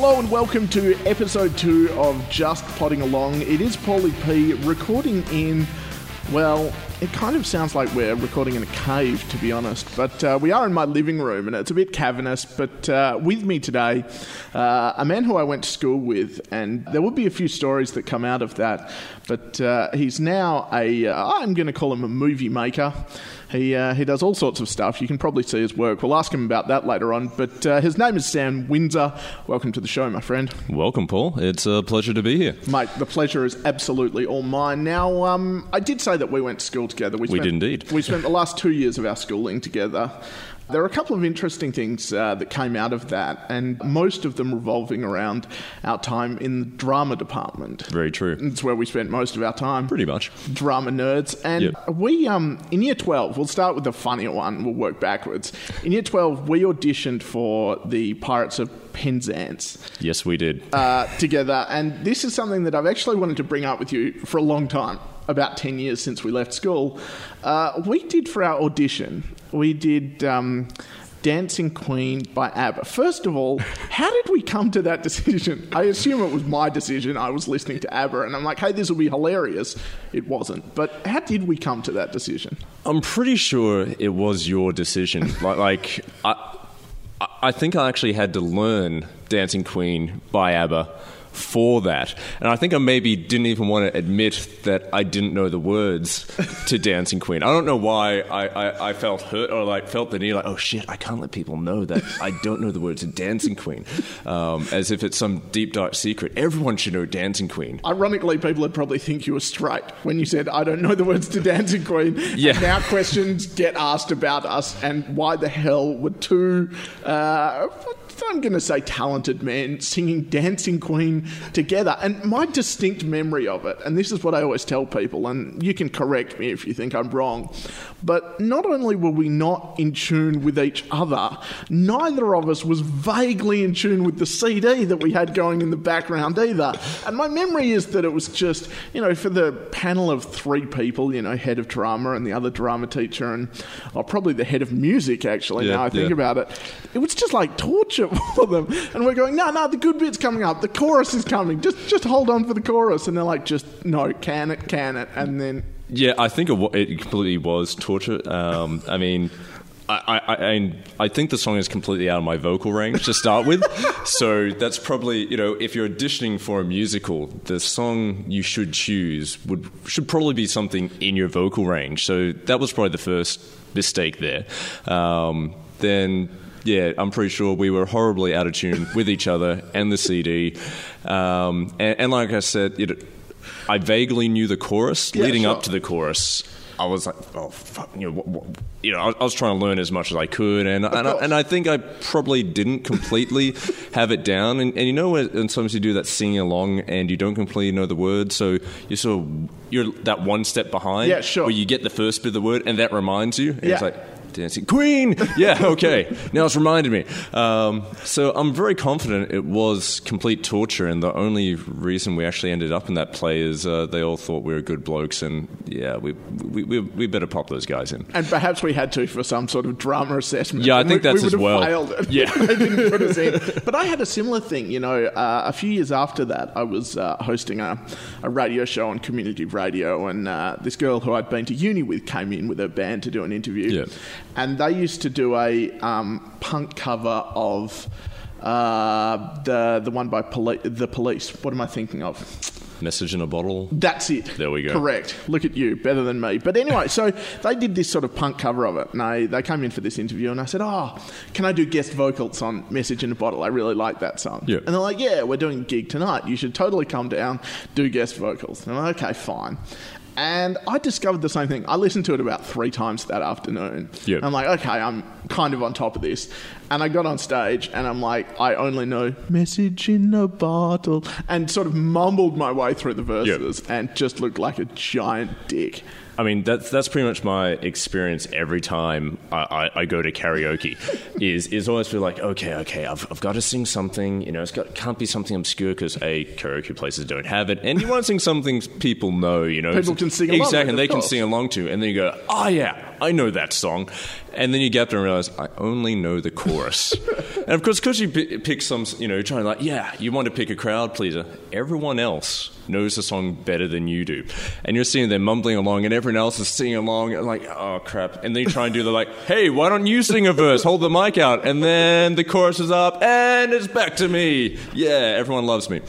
Hello and welcome to episode two of Just Plodding Along. It is Paulie P recording in, well, it kind of sounds like we're recording in a cave, to be honest. But uh, we are in my living room and it's a bit cavernous. But uh, with me today, uh, a man who I went to school with, and there will be a few stories that come out of that. But uh, he's now a, uh, I'm going to call him a movie maker. He, uh, he does all sorts of stuff. You can probably see his work. We'll ask him about that later on. But uh, his name is Sam Windsor. Welcome to the show, my friend. Welcome, Paul. It's a pleasure to be here. Mate, the pleasure is absolutely all mine. Now, um, I did say that we went to school together. We did indeed. We spent the last two years of our schooling together. There are a couple of interesting things uh, that came out of that, and most of them revolving around our time in the drama department. Very true. It's where we spent most of our time. Pretty much. Drama nerds. And Yep. we, um, in year 12, we'll start with the funnier one, we'll work backwards. In year 12, we auditioned for the Pirates of Penzance Yes, we did. uh, together. And this is something that I've actually wanted to bring up with you for a long time, about 10 years since we left school. Uh, we did for our audition, we did. Um, Dancing Queen by ABBA. First of all, how did we come to that decision? I assume it was my decision. I was listening to ABBA and I'm like, hey, this will be hilarious. It wasn't. But how did we come to that decision? I'm pretty sure it was your decision. like, like I, I- think I actually had to learn Dancing Queen by ABBA for that. And I think I maybe didn't even want to admit that I didn't know the words to Dancing Queen. I don't know why I, I, I felt hurt or like felt the need like, oh shit, I can't let people know that I don't know the words to Dancing Queen. Um, as if it's some deep dark secret. Everyone should know Dancing Queen. Ironically, people would probably think you were straight when you said, I don't know the words to Dancing Queen. Yeah. And now questions get asked about us and why the hell were two, uh, I'm going to say talented men singing Dancing Queen together. And my distinct memory of it, and this is what I always tell people, and you can correct me if you think I'm wrong, but not only were we not in tune with each other, neither of us was vaguely in tune with the CD that we had going in the background either. And my memory is that it was just, you know, for the panel of three people, you know, head of drama and the other drama teacher, and oh, probably the head of music, actually, Yeah, now I think yeah. about it. It was just like torture for them. And we're going, no, no, the good bit's coming up. The chorus is coming. Just, just hold on for the chorus. And they're like, just, no, can it, can it. And then Yeah, I think it, it completely was torture. Um, I mean, I, I, I, I think the song is completely out of my vocal range to start with. so that's probably, you know, if you're auditioning for a musical, the song you should choose would should probably be something in your vocal range. So that was probably the first mistake there. Um, then. Yeah, I'm pretty sure we were horribly out of tune with each other and the CD. Um, and, and like I said, it, I vaguely knew the chorus. Yeah, Leading sure. up to the chorus, I was like, "Oh fuck!" You know, what, what, you know, I, I was trying to learn as much as I could, and and I, and I think I probably didn't completely have it down. And, and you know, and sometimes you do that singing along, and you don't completely know the words, so you sort of you're that one step behind. Yeah, sure. Where you get the first bit of the word, and that reminds you. And Yeah. It's like. Dancing Queen. Yeah, okay. now it's reminded me. Um, so I'm very confident it was complete torture, and the only reason we actually ended up in that play is uh, they all thought we were good blokes, and yeah, we we, we, we better pop those guys in. And perhaps we had to for some sort of drama assessment. Yeah, I think we, that's we as well. Failed it. Yeah. they didn't put us in. But I had a similar thing. You know, uh, a few years after that, I was uh, hosting a, a radio show on community radio, and uh, this girl who I'd been to uni with came in with her band to do an interview. Yeah. And they used to do a um, punk cover of. Uh, the the one by poli- the police. What am I thinking of? Message in a bottle. That's it. There we go. Correct. Look at you, better than me. But anyway, so they did this sort of punk cover of it, and I, they came in for this interview, and I said, "Oh, can I do guest vocals on Message in a Bottle? I really like that song." Yeah. And they're like, "Yeah, we're doing a gig tonight. You should totally come down, do guest vocals." And I'm like, "Okay, fine." And I discovered the same thing. I listened to it about three times that afternoon. Yeah. I'm like, okay, I'm kind of on top of this. And I got on stage and I'm like, I only know message in a bottle and sort of mumbled my way through the verses and just looked like a giant dick. I mean, that's that's pretty much my experience every time I, I, I go to karaoke. is is always feel like, okay, okay, I've, I've got to sing something. You know, it's got can't be something obscure because a karaoke places don't have it, and you want to sing something people know. You know, People can sing along exactly, with, they can sing along to, and then you go, oh yeah. I know that song. And then you get there and realize, I only know the chorus. and of course, because you p- pick some, you know, you're trying like, yeah, you want to pick a crowd pleaser. Everyone else knows the song better than you do. And you're seeing them mumbling along and everyone else is singing along and like, oh crap. And then you try and do the like, hey, why don't you sing a verse? Hold the mic out. And then the chorus is up and it's back to me. Yeah, everyone loves me.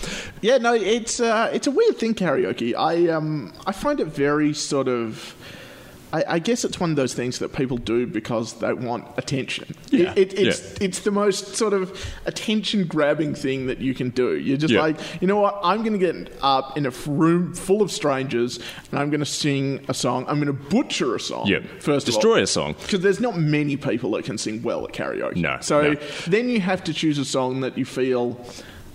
Yeah, no, it's uh, it's a weird thing, karaoke. I um I find it very sort of. I, I guess it's one of those things that people do because they want attention. Yeah, It, it, it's yeah. it's the most sort of attention grabbing thing that you can do. You're just Yeah. like, you know what? I'm going to get up in a room full of strangers and I'm going to sing a song. I'm going to butcher a song. Yeah. First of all, Destroy a song. because there's not many people that can sing well at karaoke. No, So no. then you have to choose a song that you feel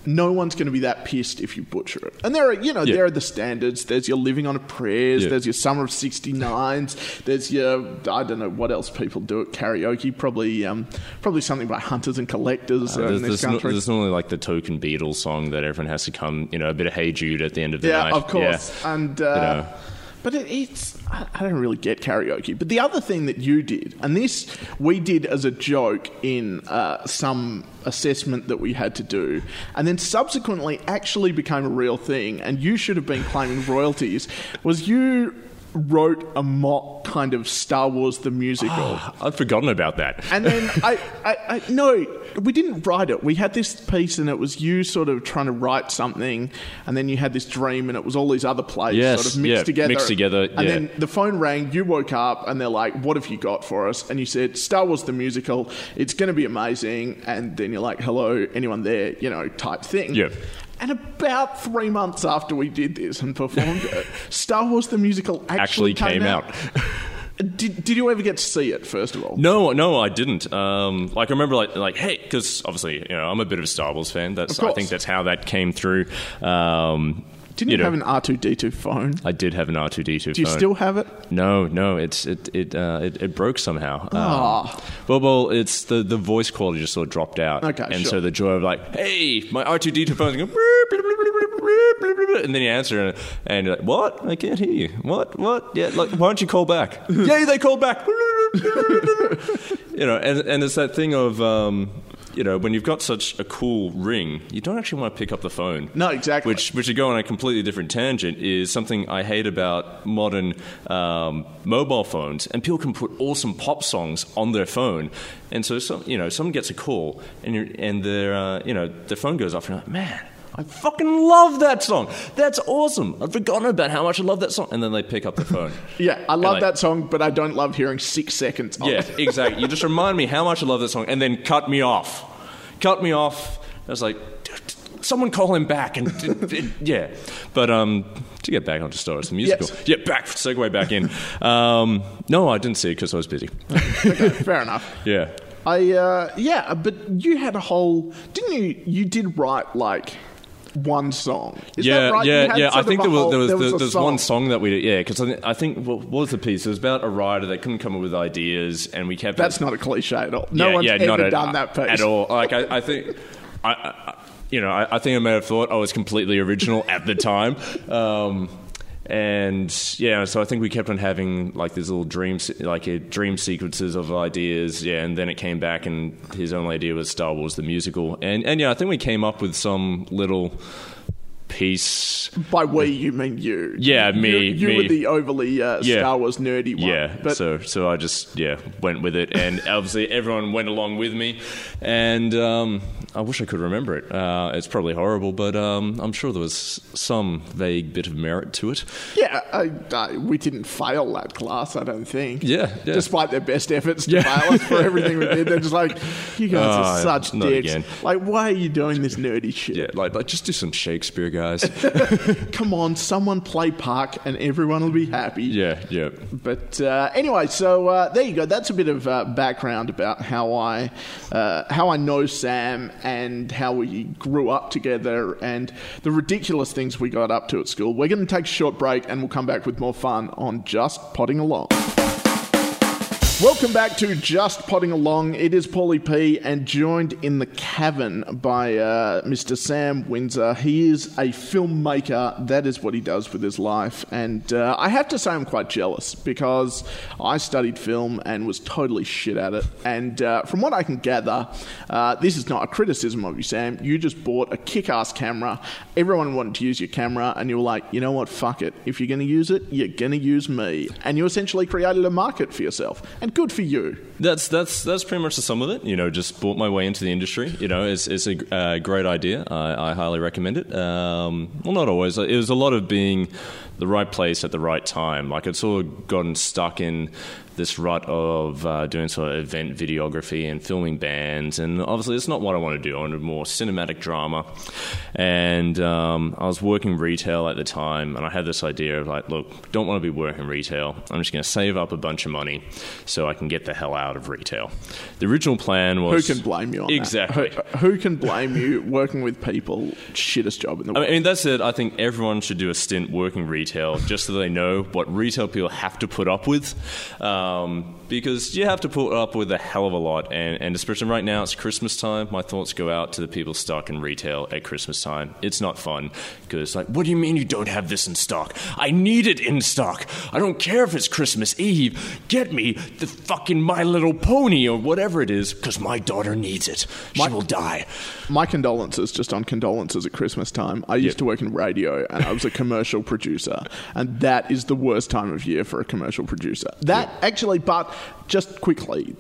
no one's going to be that pissed if you butcher it. And there are, you know, Yeah. there are the standards. There's your Living on a Prayers. Yeah. There's your Summer of '69s. There's your I don't know what else people do at karaoke. Probably, um, probably something by Hunters and Collectors uh, There's, in this there's, no, there's normally like the token Beatles song that everyone has to come, you know, a bit of Hey Jude at the end of the yeah, night. of course. Yeah. And uh, You know. but it, it's I, don't really get karaoke. But the other thing that you did, and this we did as a joke in uh, some assessment that we had to do, and then subsequently actually became a real thing, and you should have been claiming royalties. Was you wrote a mock kind of Star Wars the musical? Ah, I'd forgotten about that. And then I, I, I, no, we didn't write it. We had this piece, and it was you sort of trying to write something, and then you had this dream, and it was all these other plays Yes, sort of mixed yeah, together. mixed together, And yeah. then the phone rang, you woke up, and they're like, What have you got for us? And you said, Star Wars the musical, it's going to be amazing. And then you're like, Hello, anyone there? You know, type thing. Yeah. And about three months after we did this and performed it, Star Wars the musical actually, Actually came out. Did, did you ever get to see it, first of all? No, no, I didn't. Um, like I remember, like, like hey, because obviously, you know, I'm a bit of a Star Wars fan. That's. I think that's how that came through. Um, Didn't you, know, have an R2D2 phone? I did have an R2D2 Do you phone. still have it? No, no, it's it it uh, it, it broke somehow. Um, Ah. well, well, it's the the voice quality just sort of dropped out. Okay, and sure. so the joy of like, hey, my R two D two phone's going, and then you answer and, and you're like, what? I can't hear you. What? What? Yeah, like why don't you call back? Yay, they called back. you know, and and it's that thing of. Um, you know, when you've got such a cool ring, you don't actually want to pick up the phone. No, exactly. Which, which to go on a completely different tangent, is something I hate about modern um, mobile phones. And people can put awesome pop songs on their phone, and so some, you know, someone gets a call, and you're, and their uh, you know their phone goes off, and you're like, man. I fucking love that song. That's awesome. I've forgotten about how much I love that song. And then they pick up the phone. Yeah, I love like- that song, but I don't love hearing six seconds of Yeah, it. exactly. You just remind me how much I love that song, and then cut me off. Cut me off. I was like, "Dude, someone call him back, and yeah. But um, to get back onto Star Wars the musical, Yes. yeah, back segue back in. Um, no, I didn't see it because I was busy. okay, fair enough. Yeah. I uh, yeah, but you had a whole didn't you? You did write like one song. Is yeah, that right? Yeah, yeah. I think a there was there was, there there was song. one song that we did. Yeah, because I think, I think what, was the piece? It was about a writer that couldn't come up with ideas, and we kept. That's not a cliche at all. No yeah, one's yeah, ever done that piece at all. Like I, I think, I, I, you know, I, I think I may have thought I was completely original at the time. Um, and yeah, so I think we kept on having like these little dreams, like uh, dream sequences of ideas. Yeah, and then it came back, and his only idea was Star Wars the musical. And and yeah, I think we came up with some little piece. By we, you mean you? Yeah, You- me, You, me. were the overly uh, Yeah. Star Wars nerdy one. Yeah, but so so I just yeah went with it, and obviously everyone went along with me, and um, I wish I could remember it. Uh, it's probably horrible, but um, I'm sure there was some vague bit of merit to it. yeah, I, I, we didn't fail that class. I don't think. Yeah, yeah. Despite their best efforts to Yeah. fail us for everything we did, they're just like, you guys are Oh, such dicks. again. Like, why are you doing this nerdy shit? Yeah, like like just do some Shakespeare, guys. Come on, someone play Park, and everyone will be happy. yeah, yeah. But uh, anyway, so uh, there you go. That's a bit of uh, background about how I uh, how I know Sam and how we grew up together and the ridiculous things we got up to at school. We're going to take a short break and we'll come back with more fun on just plodding along. Welcome back to Just Plodding Along. It is Paulie P, and joined in the cavern by uh, Mr. Sam Windsor. He is a filmmaker. That is what he does with his life. And uh, I have to say, I'm quite jealous because I studied film and was totally shit at it. And uh, from what I can gather, uh, this is not a criticism of you, Sam. You just bought a kick ass camera. Everyone wanted to use your camera, and you were like, you know what, fuck it. If you're going to use it, you're going to use me. And you essentially created a market for yourself. And good for you. That's that's that's pretty much the sum of it. You know, just bought my way into the industry. You know, it's, it's a uh, great idea. I, I, highly recommend it. Um, well, not always. It was a lot of being the right place at the right time. Like it's of gotten stuck in this rut of uh, doing sort of event videography and filming bands. And obviously, it's not what I want to do. I want more cinematic drama. And um, I was working retail at the time, and I had this idea of like, look, don't want to be working retail. I'm just going to save up a bunch of money so I can get the hell out of retail. The original plan was who can blame you on exactly who, who, can blame you working with people shittest job in the world. I mean, that's it. I think everyone should do a stint working retail just so they know what retail people have to put up with. Um, um, because you have to put up with a hell of a lot, and, and especially right now, it's Christmas time. My thoughts go out to the people stuck in retail at Christmas time. It's not fun because, like, what do you mean you don't have this in stock? I need it in stock. I don't care if it's Christmas Eve. Get me the fucking My Little Pony or whatever it is because my daughter needs it. She my, will die. My condolences, just on condolences at Christmas time. I used yep. to work in radio and I was a commercial producer, and that is the worst time of year for a commercial producer. That yep. actually, but just quickly,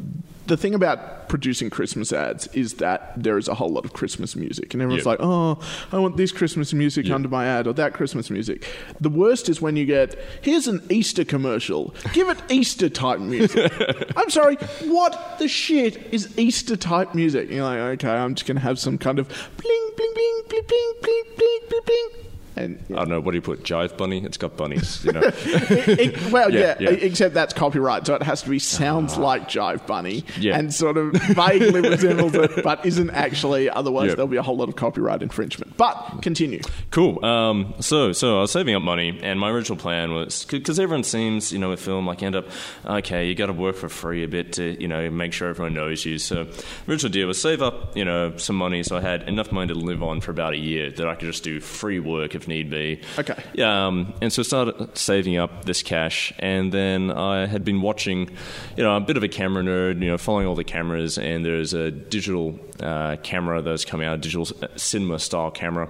the thing about producing Christmas ads is that there is a whole lot of Christmas music, and everyone's yep. like, "Oh, I want this Christmas music yep. under my ad or that Christmas music." The worst is when you get, "Here's an Easter commercial. Give it Easter type music." I'm sorry, what the shit is Easter type music? And you're like, okay, I'm just gonna have some kind of bling bling bling bling bling bling bling bling bling and yeah. I don't know what do you put jive bunny. It's got bunnies, you know. it, it, well, yeah, yeah, yeah, except that's copyright, so it has to be sounds uh, like jive bunny, and sort of vaguely resembles it, but isn't actually. Otherwise, there'll be a whole lot of copyright infringement. But continue. Cool. Um, so, so I was saving up money, and my original plan was because everyone seems, you know, with film, like you end up, okay, you got to work for free a bit to, you know, make sure everyone knows you. So, original deal was save up, you know, some money, so I had enough money to live on for about a year that I could just do free work if need be. Okay. Um, and so I started saving up this cash, and then I had been watching, you know, a bit of a camera nerd, you know, following all the cameras, and there's a digital uh, camera that's coming out, a digital cinema style camera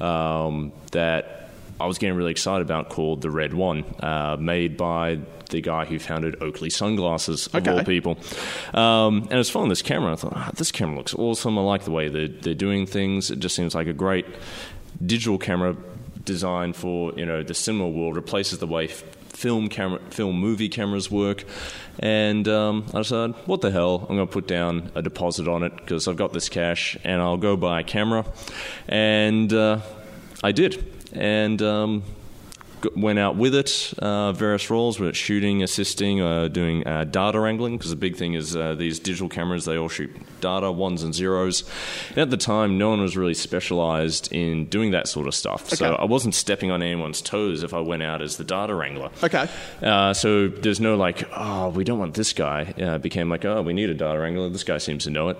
um, that. I was getting really excited about called the Red One, uh, made by the guy who founded Oakley Sunglasses, of okay. all people. Um, and I was following this camera. I thought, oh, this camera looks awesome. I like the way they're, they're doing things. It just seems like a great digital camera designed for you know the cinema world replaces the way film camera, film movie cameras work. And um, I said, what the hell? I'm going to put down a deposit on it because I've got this cash, and I'll go buy a camera. And uh, I did, and um, went out with it, uh, various roles, whether it's shooting, assisting, uh, doing uh, data wrangling, because the big thing is uh, these digital cameras, they all shoot data, ones and zeros. And at the time, no one was really specialized in doing that sort of stuff. Okay. So I wasn't stepping on anyone's toes if I went out as the data wrangler. Okay. Uh, so there's no like, oh, we don't want this guy. Uh, it became like, oh, we need a data wrangler. This guy seems to know it.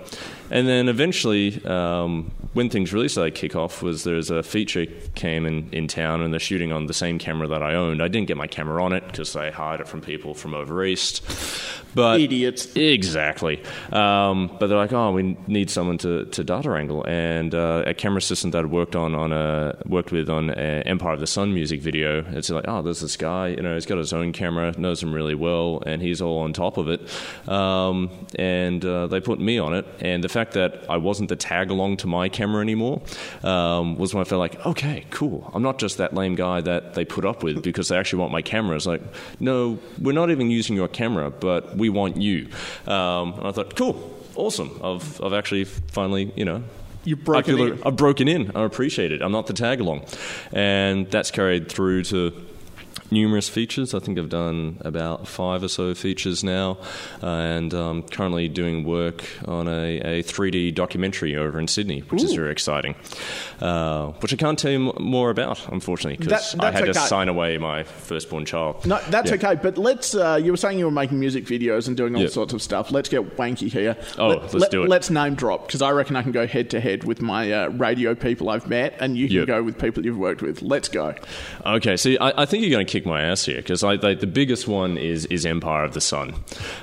And then eventually, um, when things really started to kick off, was there's a feature came in, in town and they're shooting on the same camera that I owned. I didn't get my camera on it because I hired it from people from over east. But idiots, exactly. Um, but they're like, oh, we need someone to, to data wrangle, and uh, a camera assistant that I worked on on a worked with on Empire of the Sun music video. It's like, oh, there's this guy, you know, he's got his own camera, knows him really well, and he's all on top of it. Um, and uh, they put me on it, and the fact that I wasn't the tag along to my camera anymore um, was when I felt like, okay, cool. I'm not just that lame guy that they put up with because they actually want my camera. It's like, no, we're not even using your camera, but we want you. Um, and I thought, cool, awesome. I've, I've actually finally, you know, You've broken in. I've broken in. I appreciate it. I'm not the tag along. And that's carried through to numerous features. I think I've done about five or so features now, uh, and um, currently doing work on a, a 3D documentary over in Sydney, which is very exciting. Uh, which I can't tell you m- more about, unfortunately, because That- I had to sign away my firstborn child. No, that's Yeah. okay. But let's. Uh, you were saying you were making music videos and doing all Yeah. sorts of stuff. Let's get wanky here. Oh, let's do it. Let's name drop because I reckon I can go head to head with my uh, radio people I've met, and you can Yep. go with people you've worked with. Let's go. Okay, see, I, I think you're going to kick my ass here because like, the biggest one is is Empire of the Sun.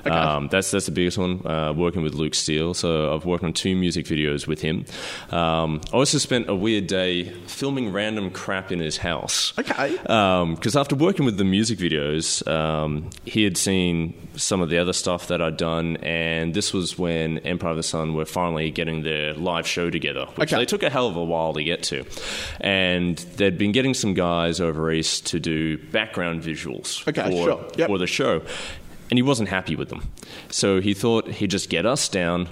Okay. Um, that's that's the biggest one. Uh, working with Luke Steele, so I've worked on two music videos with him. Um, I also spent a weird day filming random crap in his house. Okay. Because after working with the music videos, um, he had seen some of the other stuff that I'd done, and this was when Empire of the Sun were finally getting their live show together, which Okay. they took a hell of a while to get to. And they'd been getting some guys over east to do background visuals Okay, for, sure. Yep. for the show. And he wasn't happy with them. So he thought he'd just get us down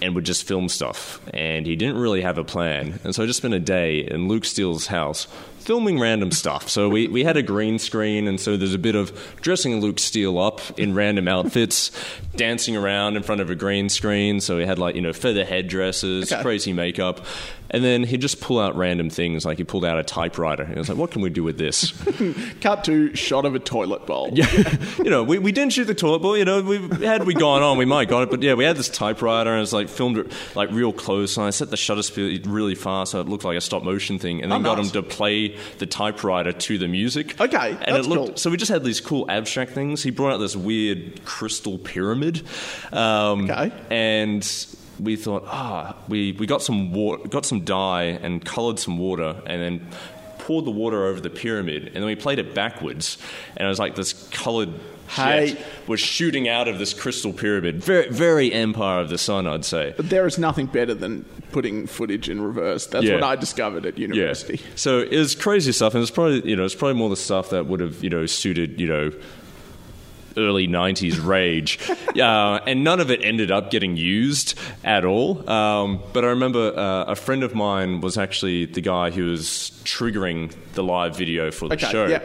and would just film stuff. And he didn't really have a plan. And so I just spent a day in Luke Steele's house filming random stuff. So we, we had a green screen, and so there's a bit of dressing Luke Steele up in random outfits, dancing around in front of a green screen. So he had like, you know, feather headdresses, Okay. crazy makeup. And then he'd just pull out random things, like he pulled out a typewriter. And I was like, what can we do with this? Cut to shot of a toilet bowl. Yeah, you know, we, we didn't shoot the toilet bowl. You know, we had we gone on, we might got it, but yeah, we had this typewriter and it's like filmed it like real close. And I set the shutter speed really fast, so it looked like a stop motion thing, and then Oh, got nice. him to play the typewriter to the music. Okay, and that's it looked cool. so we just had these cool abstract things. He brought out this weird crystal pyramid, um, Okay. and we thought, ah, we, we got some water, got some dye and coloured some water, and then poured the water over the pyramid, and then we played it backwards, and it was like this coloured. Jet was shooting out of this crystal pyramid. Very, very Empire of the Sun, I'd say. But there is nothing better than putting footage in reverse. That's Yeah. what I discovered at university. Yeah. university. So it was crazy stuff, and it's probably you know it's probably more the stuff that would have you know suited you know early 90s rage uh, and none of it ended up getting used at all um, but i remember uh, a friend of mine was actually the guy who was triggering the live video for the Okay, show yeah.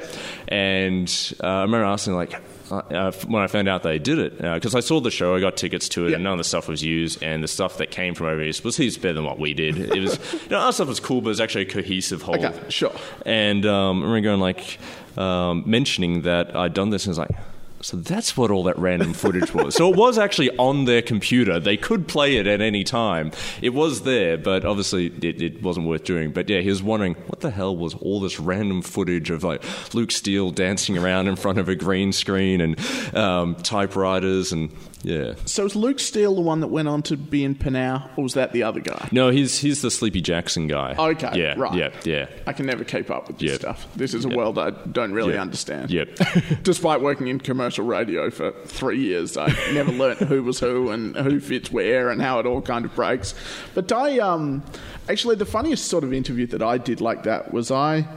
and uh, i remember asking like uh, uh, when I found out they did it, because I saw the show, I got tickets to it, Yeah. and none of the stuff was used, and the stuff that came from over east was heaps better than what we did. It was, you know, our stuff was cool, but it was actually a cohesive whole. Okay, sure. And um, I remember going like um, mentioning that I'd done this, and I was like, so that's what all that random footage was. so it was actually on their computer. They could play it at any time. It was there, but obviously it, it wasn't worth doing. But yeah, he was wondering what the hell was all this random footage of like Luke Steele dancing around in front of a green screen and um, typewriters and yeah. So is Luke Steele the one that went on to be in Pnau, or was that the other guy? No, he's he's the Sleepy Jackson guy. Okay, Yeah. right. Yeah. Yeah. I can never keep up with this Yeah. stuff. This is a Yeah. world I don't really Yeah. understand. Yeah. Despite working in commercial radio for three years, I never learnt who was who and who fits where and how it all kind of breaks. But I, um, actually, the funniest sort of interview that I did like that was I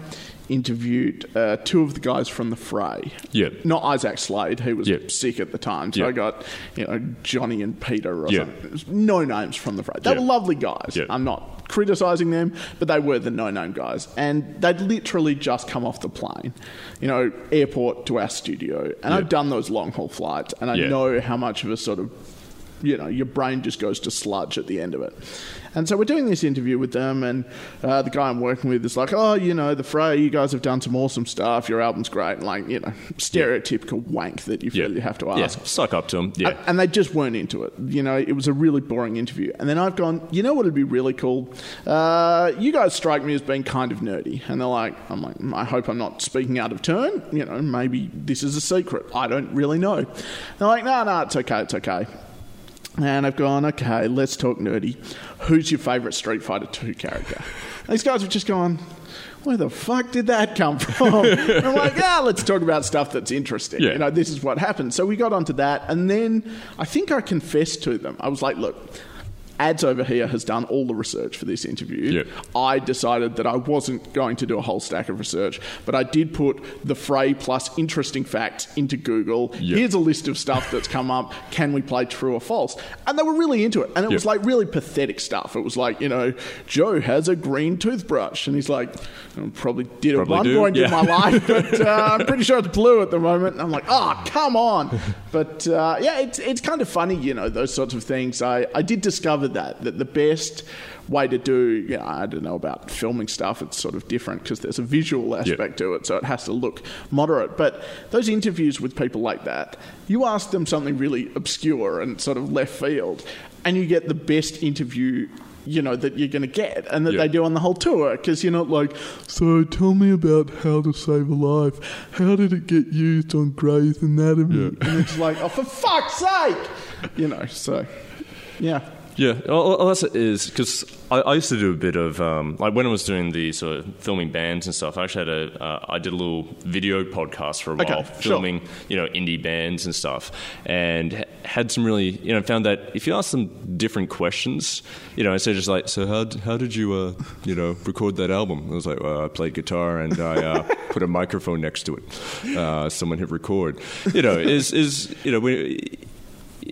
interviewed uh, two of the guys from the Fray. Yeah. Not Isaac Slade, who was Yeah. sick at the time. So Yeah. I got, you know, Johnny and Peter or Yeah. something. No names from the Fray. They were lovely guys. I'm not criticizing them, but they were the no-name guys, and they'd literally just come off the plane, you know, airport to our studio, and. I've done those long haul flights, and I know how much of a sort of you know, your brain just goes to sludge at the end of it. And so we're doing this interview with them, and uh, the guy I'm working with is like, "Oh, you know, the Fray, you guys have done some awesome stuff. Your album's great." And like, you know, stereotypical wank that you feel Yeah. you have to ask. Yeah. Suck up to them. Yeah. And- And they just weren't into it. You know, it was a really boring interview. And then I've gone, you know what would be really cool? Uh, you guys strike me as being kind of nerdy. And they're like, I'm like, I hope I'm not speaking out of turn. You know, maybe this is a secret. I don't really know. They're like, no, no, it's okay, it's okay. And I've gone, okay, let's talk nerdy. Who's your favourite Street Fighter 2 character? And these guys have just gone, where the fuck did that come from? And I'm like, yeah, let's talk about stuff that's interesting. Yeah. You know, this is what happened. So we got onto that, and then I think I confessed to them. I was like, look, Ads over here has done all the research for this interview. Yep. I decided that I wasn't going to do a whole stack of research, but I did put the fray plus interesting facts into Google. Yep. Here's a list of stuff that's come up. Can we play true or false? And they were really into it. And it was like really pathetic stuff. It was like, you know, Joe has a green toothbrush. And he's like, I probably did Probably at one do, point yeah. in my life, but uh, I'm pretty sure it's blue at the moment. And I'm like, oh, come on. But uh, yeah, it's, it's kind of funny, you know, those sorts of things. I, I did discover that, that the best way to do, you know, I don't know about filming stuff, it's sort of different because there's a visual aspect to it, so it has to look moderate. But those interviews with people like that, you ask them something really obscure and sort of left field, and you get the best interview you know that you're going to get and that Yeah. they do on the whole tour because you're not like so tell me about how to save a life. How did it get used on Grey's Anatomy? And it's like oh for fuck's sake! You know so yeah Yeah, that's it is because I, I used to do a bit of um, like when I was doing the sort of filming bands and stuff. I actually had a uh, I did a little video podcast for a Okay, while, sure. filming you know indie bands and stuff, and had some really you know found that if you ask them different questions, you know instead of just like so how how did you uh, you know record that album? I was like well, I played guitar and I uh, put a microphone next to it. Uh, someone hit record. You know is is you know when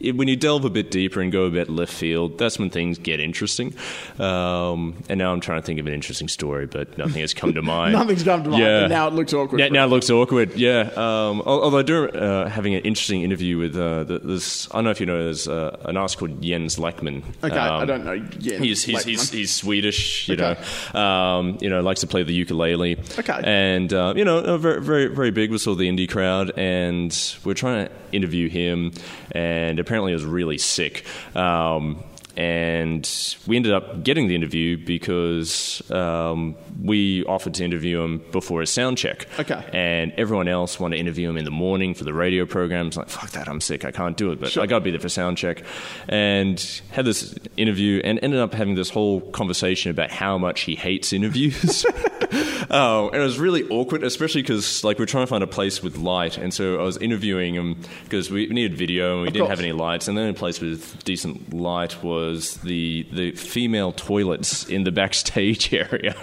it, when you delve a bit deeper and go a bit left field, that's when things get interesting. Um, and now I'm trying to think of an interesting story, but nothing has come to mind. nothing's come to mind Yeah. and now it looks awkward Yeah, now it looks awkward, yeah. Um, although I do uh, having an interesting interview with uh, this. I don't know if you know. There's uh, an artist called Jens Lekman. okay I Um, don't know Jens He's he's, he's he's Swedish, you Okay. know. Um, you know, likes to play the ukulele. Okay. And uh, you know, uh, very very very big with sort of the indie crowd, and we're trying to interview him, and apparently is really sick. Um, and we ended up getting the interview because um, we offered to interview him before his sound check. Okay. And everyone else wanted to interview him in the morning for the radio programs. Like, fuck that, I'm sick, I can't do it. But I got to be there for sound check. And had this interview and ended up having this whole conversation about how much he hates interviews. Oh, and it was really awkward, especially because like we're trying to find a place with light, and so I was interviewing him because we needed video and we didn't course. have any lights, and the only place with decent light was the the female toilets in the backstage area.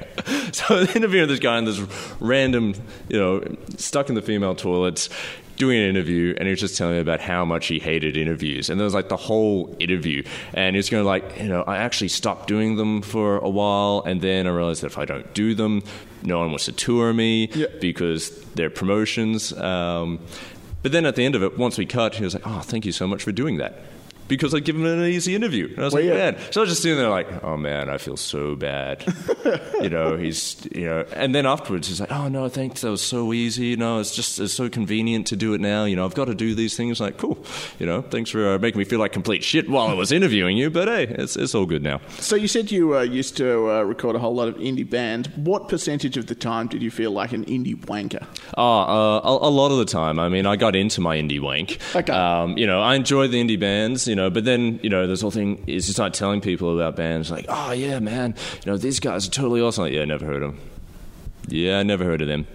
so I was interviewing this guy in this random, you know, stuck in the female toilets. Doing an interview, and he was just telling me about how much he hated interviews, and there was like the whole interview, and he was going like, you know, I actually stopped doing them for a while, and then I realized that if I don't do them, no one wants to tour me Yeah. because they're promotions. Um, but then at the end of it, once we cut, he was like, "Oh, thank you so much for doing that." Because I'd given him an easy interview. And I was Well, like, yeah. man. So I was just sitting there like, oh man, I feel so bad. you know, he's, you know, and then afterwards he's like, oh no, thanks. That was so easy. You know, it's just, it's so convenient to do it now. You know, I've got to do these things. Like, cool. You know, thanks for uh, making me feel like complete shit while I was interviewing you. But hey, it's, it's all good now. So you said you uh, used to uh, record a whole lot of indie bands. What percentage of the time did you feel like an indie wanker? Oh, uh, a, a lot of the time. I mean, I got into my indie wank. Okay. Um, you know, I enjoy the indie bands, you know, but then, you know, this whole thing is you start telling people about bands like, oh, yeah, man, you know, these guys are totally awesome. Like, yeah, I never heard of them. Yeah, I never heard of them.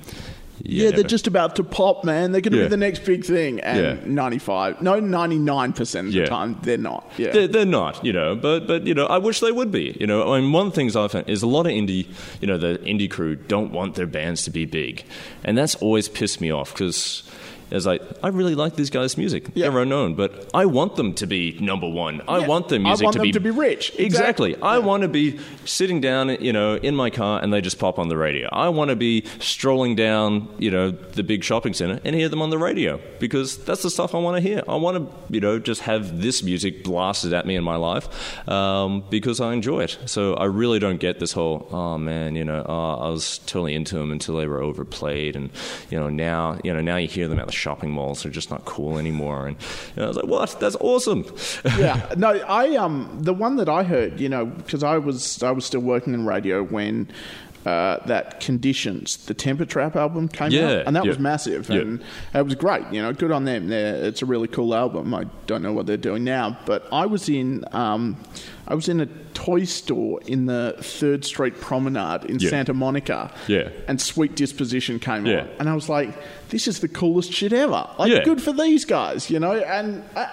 Yeah, never. they're just about to pop, man. They're going to Yeah. be the next big thing. And Yeah. 95, no, 99% of Yeah. the time, they're not. Yeah. They're, they're not, you know, but but you know, I wish they would be. You know, I mean, one of the things I've found is a lot of indie, you know, the indie crew don't want their bands to be big, and that's always pissed me off because. It's like I really like these guys' music. Yeah. They're unknown, but I want them to be number one. I Yeah. want their I music want to them be to be rich. Exactly. Exactly. I want to be sitting down, you know, in my car and they just pop on the radio. I want to be strolling down, you know, the big shopping center and hear them on the radio because that's the stuff I want to hear. I want to, you know, just have this music blasted at me in my life um, because I enjoy it. So I really don't get this whole, oh man, you know, oh, I was totally into them until they were overplayed, and you know now, you know now you hear them at the shopping malls. They're just not cool anymore. And you know, I was like, what? That's awesome. yeah, no, I um the one that I heard, you know, because I was I was still working in radio when uh, that conditions the Temper Trap album came Yeah, out, and that yeah. was massive, Yeah. and it was great. You know, good on them. They're, it's a really cool album. I don't know what they're doing now, but I was in um, I was in a toy store in the Third Street Promenade in Yeah. Santa Monica, Yeah. and Sweet Disposition came Yeah. on, and I was like, this is the coolest shit ever. Like, Yeah. good for these guys, you know, and. Uh,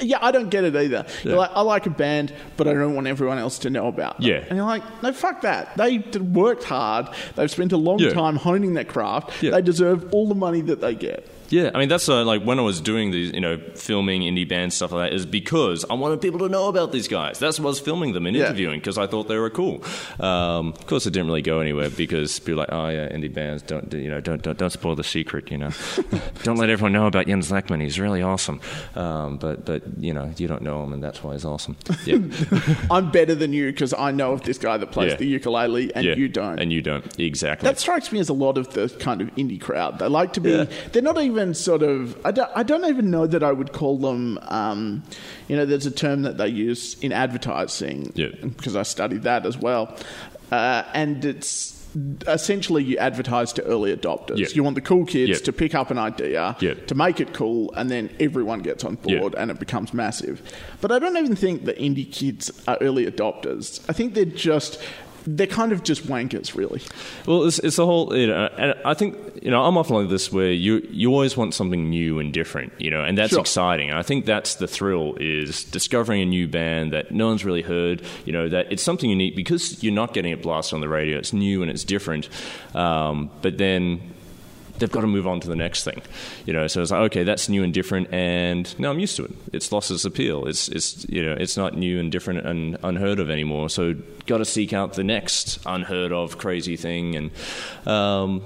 Yeah, I don't get it either. You're like, I like a band, but I don't want everyone else to know about them. Yeah. And you're like, no, fuck that. They worked hard. They've spent a long Yeah. time honing their craft. Yeah. They deserve all the money that they get. Yeah, I mean that's uh, like when I was doing these, you know, filming indie band stuff like that is because I wanted people to know about these guys. That's why I was filming them and Yeah. interviewing because I thought they were cool. Um, of course, it didn't really go anywhere because people were like, oh yeah, indie bands don't, you know, don't don't, don't spoil the secret, you know, don't let everyone know about Jens Lekman. He's really awesome, um, but but you know, you don't know him, and that's why he's awesome. Yeah, I'm better than you because I know of this guy that plays Yeah. the ukulele and yeah. you don't. and you don't exactly. That strikes me as a lot of the kind of indie crowd. They like to be. They're not even sort of. I don't, I don't even know that I would call them. Um, you know, there's a term that they use in advertising. Yeah. Because I studied that as well, uh, and it's. Essentially, you advertise to early adopters. You want the cool kids to pick up an idea, to make it cool, and then everyone gets on board and it becomes massive. But I don't even think the indie kids are early adopters. I think they're just. They're kind of just wankers, really. Well, it's, it's the whole, you know, and I think, you know, I'm often like this where you you always want something new and different, you know, and that's Sure. exciting. And I think that's the thrill is discovering a new band that no one's really heard, you know, that it's something unique because you're not getting it blasted on the radio. It's new and it's different. Um, but then they've got to move on to the next thing, you know. So it's like, okay, that's new and different, and now I'm used to it. It's lost its appeal. It's it's you know, it's not new and different and unheard of anymore. So got to seek out the next unheard of crazy thing, and um,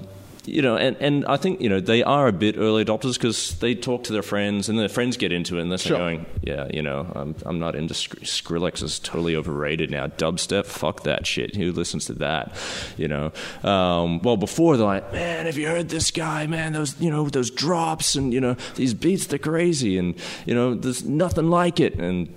you know, and, and I think you know they are a bit early adopters because they talk to their friends, and their friends get into it, and they're Sure. going, yeah, you know, I'm I'm not into Skri- Skrillex is totally overrated now. Dubstep, fuck that shit. Who listens to that? You know. Um, well, before they're like, man, have you heard this guy? Man, those you know those drops and you know these beats, they're crazy, and you know there's nothing like it, and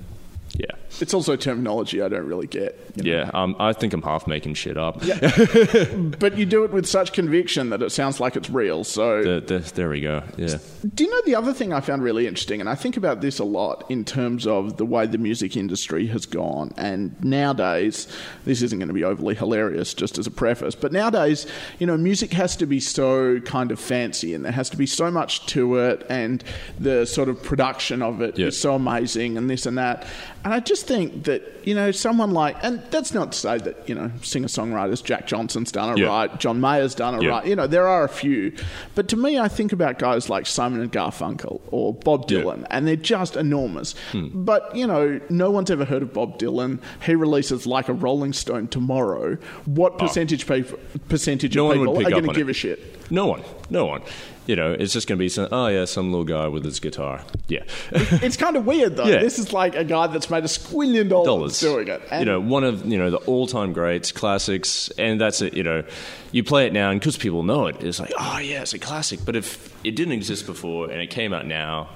yeah, It's also terminology I don't really get. You know. yeah. Um, I think I'm half making shit up. But you do it with such conviction that it sounds like it's real. So, The, the, there we go. Yeah. do you know the other thing I found really interesting? And I think about this a lot in terms of the way the music industry has gone. And nowadays, this isn't going to be overly hilarious, just as a preface, but nowadays, you know, music has to be so kind of fancy and there has to be so much to it. And the sort of production of it is Yeah. so amazing and this and that. And I just think that, you know, someone like, and that's not to say that, you know, singer songwriters, Jack Johnson's done it Yeah. right, John Mayer's done it Yeah. right. You know, there are a few. But to me, I think about guys like Simon and Garfunkel or Bob Yeah. Dylan, and they're just enormous. Hmm. But, you know, no one's ever heard of Bob Dylan. He releases like a Rolling Stone tomorrow. What percentage, people, percentage Oh. No of people are going to give it. a shit? No one. No one. You know, it's just going to be some, oh, yeah, some little guy with his guitar. Yeah. It's kind of weird, though. Yeah. This is like a guy that's made a squillion dollars, dollars doing it. And you know, one of you know the all-time greats, classics, and that's it. You know, you play it now, and because people know it, it's like, oh yeah, it's a classic. But if it didn't exist before and it came out now,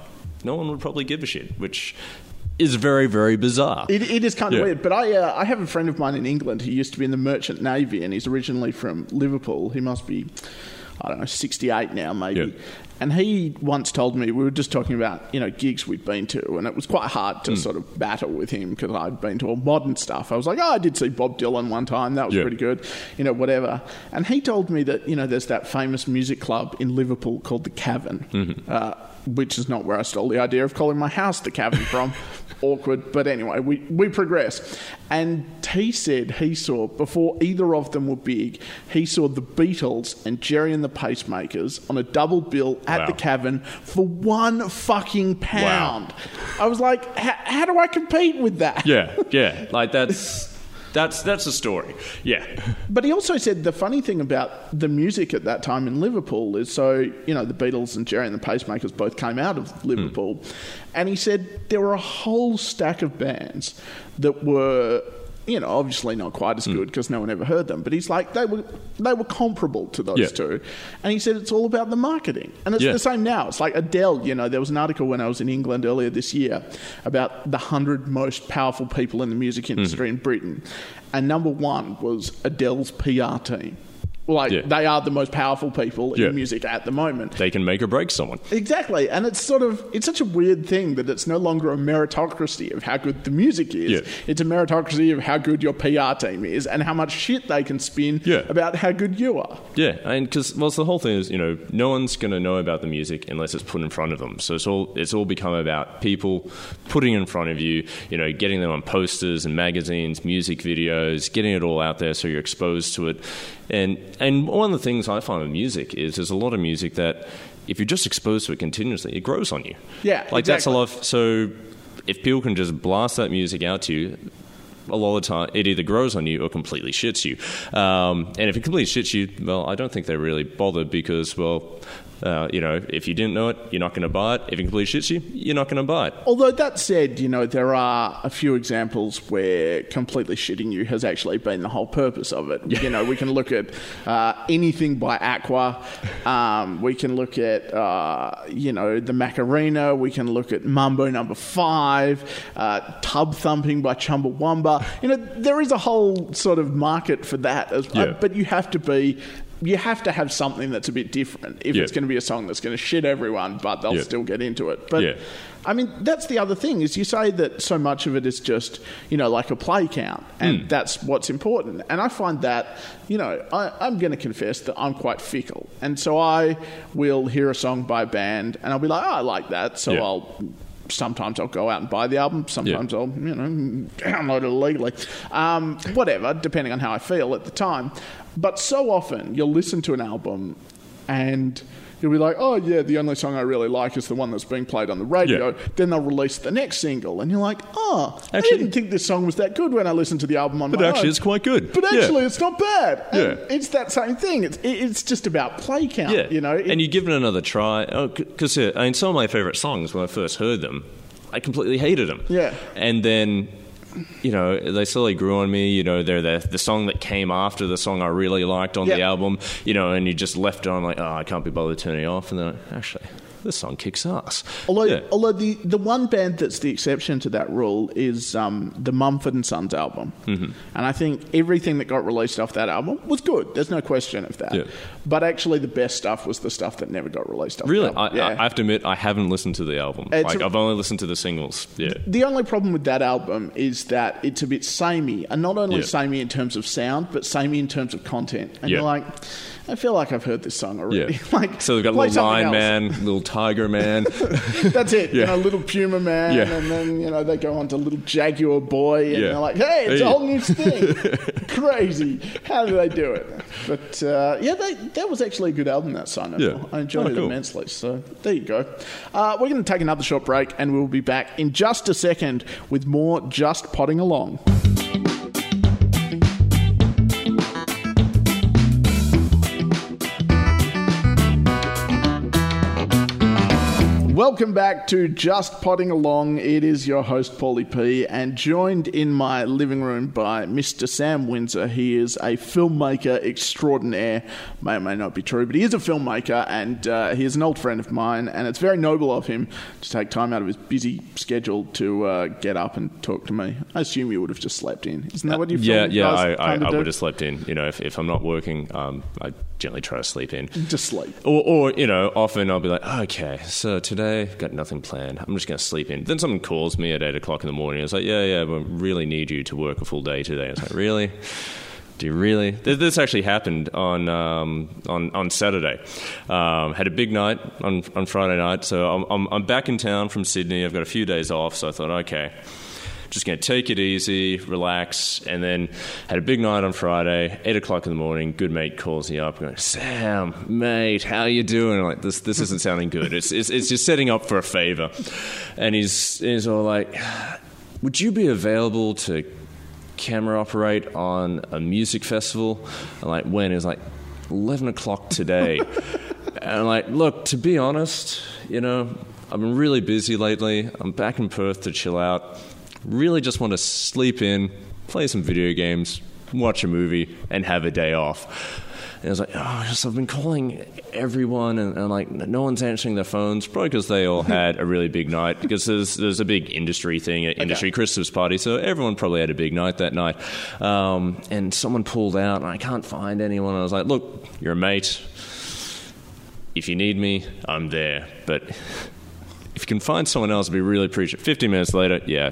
no one would probably give a shit, which is very, very bizarre. It, it is kind of Yeah. weird, but I uh, I have a friend of mine in England who used to be in the Merchant Navy, and he's originally from Liverpool. He must be, I don't know, sixty eight now, maybe. Yeah. And he once told me we were just talking about you know gigs we'd been to, and it was quite hard to sort of battle with him because I'd been to all modern stuff. I was like, oh, I did see Bob Dylan one time, that was pretty good, you know, whatever. And he told me that you know there's that famous music club in Liverpool called the Cavern. Mm-hmm. Uh, which is not where I stole the idea of calling my house the Cavern from. Awkward, but anyway, we, we progress. And he said he saw, before either of them were big, he saw the Beatles and Gerry and the Pacemakers on a double bill at Wow. the Cavern for one fucking pound. I was like, how do I compete with that? yeah, yeah, like that's that's that's a story. Yeah, But he also said the funny thing about the music at that time in Liverpool is so, you know, the Beatles and Gerry and the Pacemakers both came out of Liverpool. Hmm. And he said there were a whole stack of bands that were, you know, obviously not quite as hmm. good because no one ever heard them. But he's like, they were, they were comparable to those Yeah. two. And he said it's all about the marketing. And it's Yeah. the same now. It's like Adele, you know, there was an article when I was in England earlier this year about the 100 most powerful people in the music hmm. industry in Britain. And number one was Adele's PR team. Like Yeah. they are the most powerful people in Yeah. music at the moment. They can make or break someone. Exactly, and it's sort of it's such a weird thing that it's no longer a meritocracy of how good the music is. Yeah. It's a meritocracy of how good your PR team is and how much shit they can spin Yeah. about how good you are. Yeah, and because well, so the whole thing is, you know, no one's going to know about the music unless it's put in front of them. So it's all it's all become about people putting in front of you, you know, getting them on posters and magazines, music videos, getting it all out there so you're exposed to it. And and one of the things I find with music is there's a lot of music that if you're just exposed to it continuously, it grows on you. Yeah, like that's a lot. Of, so if people can just blast that music out to you, a lot of the time it either grows on you or completely shits you. Um, and if it completely shits you, well, I don't think they're really bothered because, well, uh, you know, if you didn't know it, you're not going to buy it. If it completely shits you, you're not going to buy it. Although that said, you know, there are a few examples where completely shitting you has actually been the whole purpose of it. You know, we can look at uh, anything by Aqua. Um, we can look at, uh, you know, the Macarena. We can look at Mambo Number Five, uh, Tub Thumping by Chumbawamba. You know, there is a whole sort of market for that as. Yeah. But you have to be. You have to have something that's a bit different if Yeah. it's going to be a song that's going to shit everyone, but they'll Yeah. still get into it. But Yeah. I mean, that's the other thing is you say that so much of it is just, you know, like a play count, and Hmm. that's what's important. And I find that, you know, I, I'm going to confess that I'm quite fickle. And so I will hear a song by a band, and I'll be like, oh, I like that. So Yeah. I'll. Sometimes I'll go out and buy the album. Sometimes I'll, you know, download it illegally. Um, whatever, depending on how I feel at the time. But so often you'll listen to an album and you'll be like, oh, yeah, the only song I really like is the one that's being played on the radio. Yeah. Then they'll release the next single, and you're like, oh, I Actually- didn't think this song was that good when I listened to the album on radio. But my actually, own. it's quite good. But Yeah. actually, it's not bad. And Yeah. It's that same thing. It's, it's just about play count, Yeah, you know? It- and you give it another try. Oh, because I mean, some of my favorite songs when I first heard them, I completely hated them. Yeah. and then. You know, they slowly grew on me. You know, they're the the song that came after the song I really liked on the album. You know, and you just left it on like, oh, I can't be bothered turning it off. And then actually, this song kicks ass. Although, Yeah. although the, the one band that's the exception to that rule is um, the Mumford and Sons album, mm-hmm. and I think everything that got released off that album was good. There's no question of that. Yeah. But actually, the best stuff was the stuff that never got released. off Really, I, album. yeah. I have to admit, I haven't listened to the album. It's like, a- I've only listened to the singles. Yeah, The only problem with that album is that it's a bit samey, and not only samey in terms of sound, but samey in terms of content. And you're like, I feel like I've heard this song already. yeah. like, so they've got little Lion else. Man, little Tiger Man. That's it. You Yeah. know, little Puma Man, Yeah. and then you know they go on to little Jaguar Boy, and Yeah. they're like, "Hey, it's a whole new thing." Crazy. How do they do it? But uh, yeah, they, that was actually a good album. That Sign Yeah. I enjoyed Oh, it cool. immensely. So there you go. Uh, we're going to take another short break, and we'll be back in just a second with more just potting along. Welcome back to Just Potting Along. It is your host, Paulie P, and joined in my living room by Mr. Sam Windsor. He is a filmmaker extraordinaire. May or may not be true, but he is a filmmaker, and uh, he is an old friend of mine, and it's very noble of him to take time out of his busy schedule to uh, get up and talk to me. I assume you would have just slept in. Isn't that what you yeah, yeah, I, I, I would have slept in. You know, if, if I'm not working, um, I try to sleep in. Just sleep. Or, or, you know, often I'll be like, okay, so today I've got nothing planned. I'm just going to sleep in. Then someone calls me at 8 o'clock in the morning. And it's like, yeah, yeah, we really need you to work a full day today. It's like, really? Do you really? This this actually happened on um, on on Saturday. Um, had a big night on on Friday night, so I'm, I'm I'm back in town from Sydney. I've got a few days off, so I thought, okay, just going to take it easy, relax, and then had a big night on Friday. Eight o'clock in the morning, good mate calls me up, going, "Sam, mate, how you doing?" I'm like, "This this isn't sounding good. It's it's, it's just setting up for a favor," and he's he's all like, "Would you be available to camera operate on a music festival?" I'm like, "When?" He's like, 11 o'clock today." and I'm like, "Look, to be honest, you know." I've been really busy lately. I'm back in Perth to chill out really just want to sleep in, play some video games, watch a movie, and have a day off. And I was like, oh, yes, I've been calling everyone, and, and like no one's answering their phones, probably because they all had a really big night. Because there's there's a big industry thing, an industry Christmas party, so everyone probably had a big night that night. Um, and someone pulled out, and I can't find anyone. I was like, look, you're a mate. If you need me, I'm there. But if you can find someone else, I'd be really appreciative. 15 minutes later, yeah.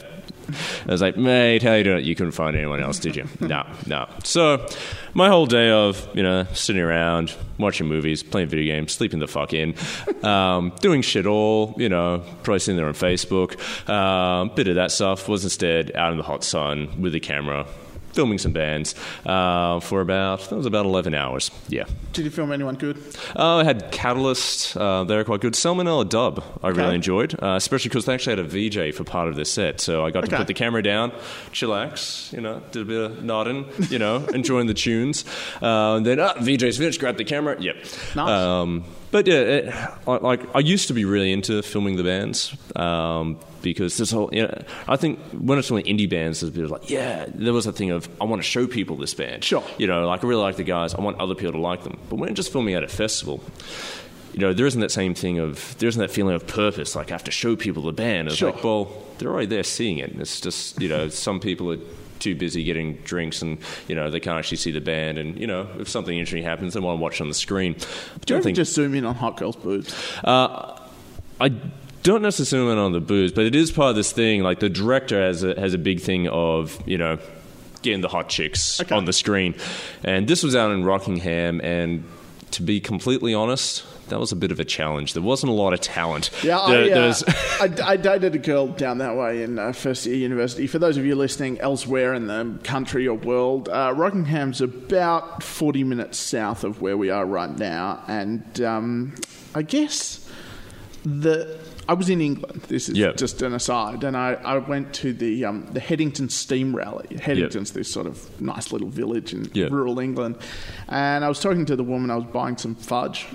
I was like, mate, how you doing? You couldn't find anyone else, did you? no, no. So, my whole day of, you know, sitting around, watching movies, playing video games, sleeping the fuck in, um, doing shit all, you know, probably sitting there on Facebook, um, bit of that stuff, was instead out in the hot sun with the camera, filming some bands uh, for about that was about 11 hours yeah Did you film anyone good? uh, I had Catalyst. Uh, they're quite good. Salmonella Dub, I Okay. really enjoyed, uh, especially because they actually had a VJ for part of their set. So I got to put the camera down, chillax, you know, did a bit of nodding, you know, enjoying the tunes. Uh, and then, ah, VJ's finished, grab the camera. Yep. Nice. Um, but yeah, it, I- like I used to be really into filming the bands. Um, because this whole, you know, I think when it's doing indie bands, there's a bit of like, yeah, there was a thing of I want to show people this band. Sure. You know, like I really like the guys. I want other people to like them. But when just filming at a festival, you know, there isn't that same thing of there isn't that feeling of purpose. Like I have to show people the band. It's Sure. like, well, they're already there seeing it. And it's just you know, some people are too busy getting drinks and you know they can't actually see the band. And you know, if something interesting happens, they want to watch on the screen. Do you ever think just zoom in on hot girls' boobs? Uh, I don't necessarily went on the booze, but it is part of this thing. Like the director has a, has a big thing of you know getting the hot chicks Okay. on the screen, and this was out in Rockingham. And to be completely honest, that was a bit of a challenge. There wasn't a lot of talent. Yeah, There- I, uh, there's- I, I dated a girl down that way in uh, first year university. For those of you listening elsewhere in the country or world, uh, Rockingham's about 40 minutes south of where we are right now. And um, I guess the. I was in England. This is Yep. just an aside, and I, I went to the um, the Headington Steam Rally. Headington's this sort of nice little village in Yep. rural England, and I was talking to the woman. I was buying some fudge,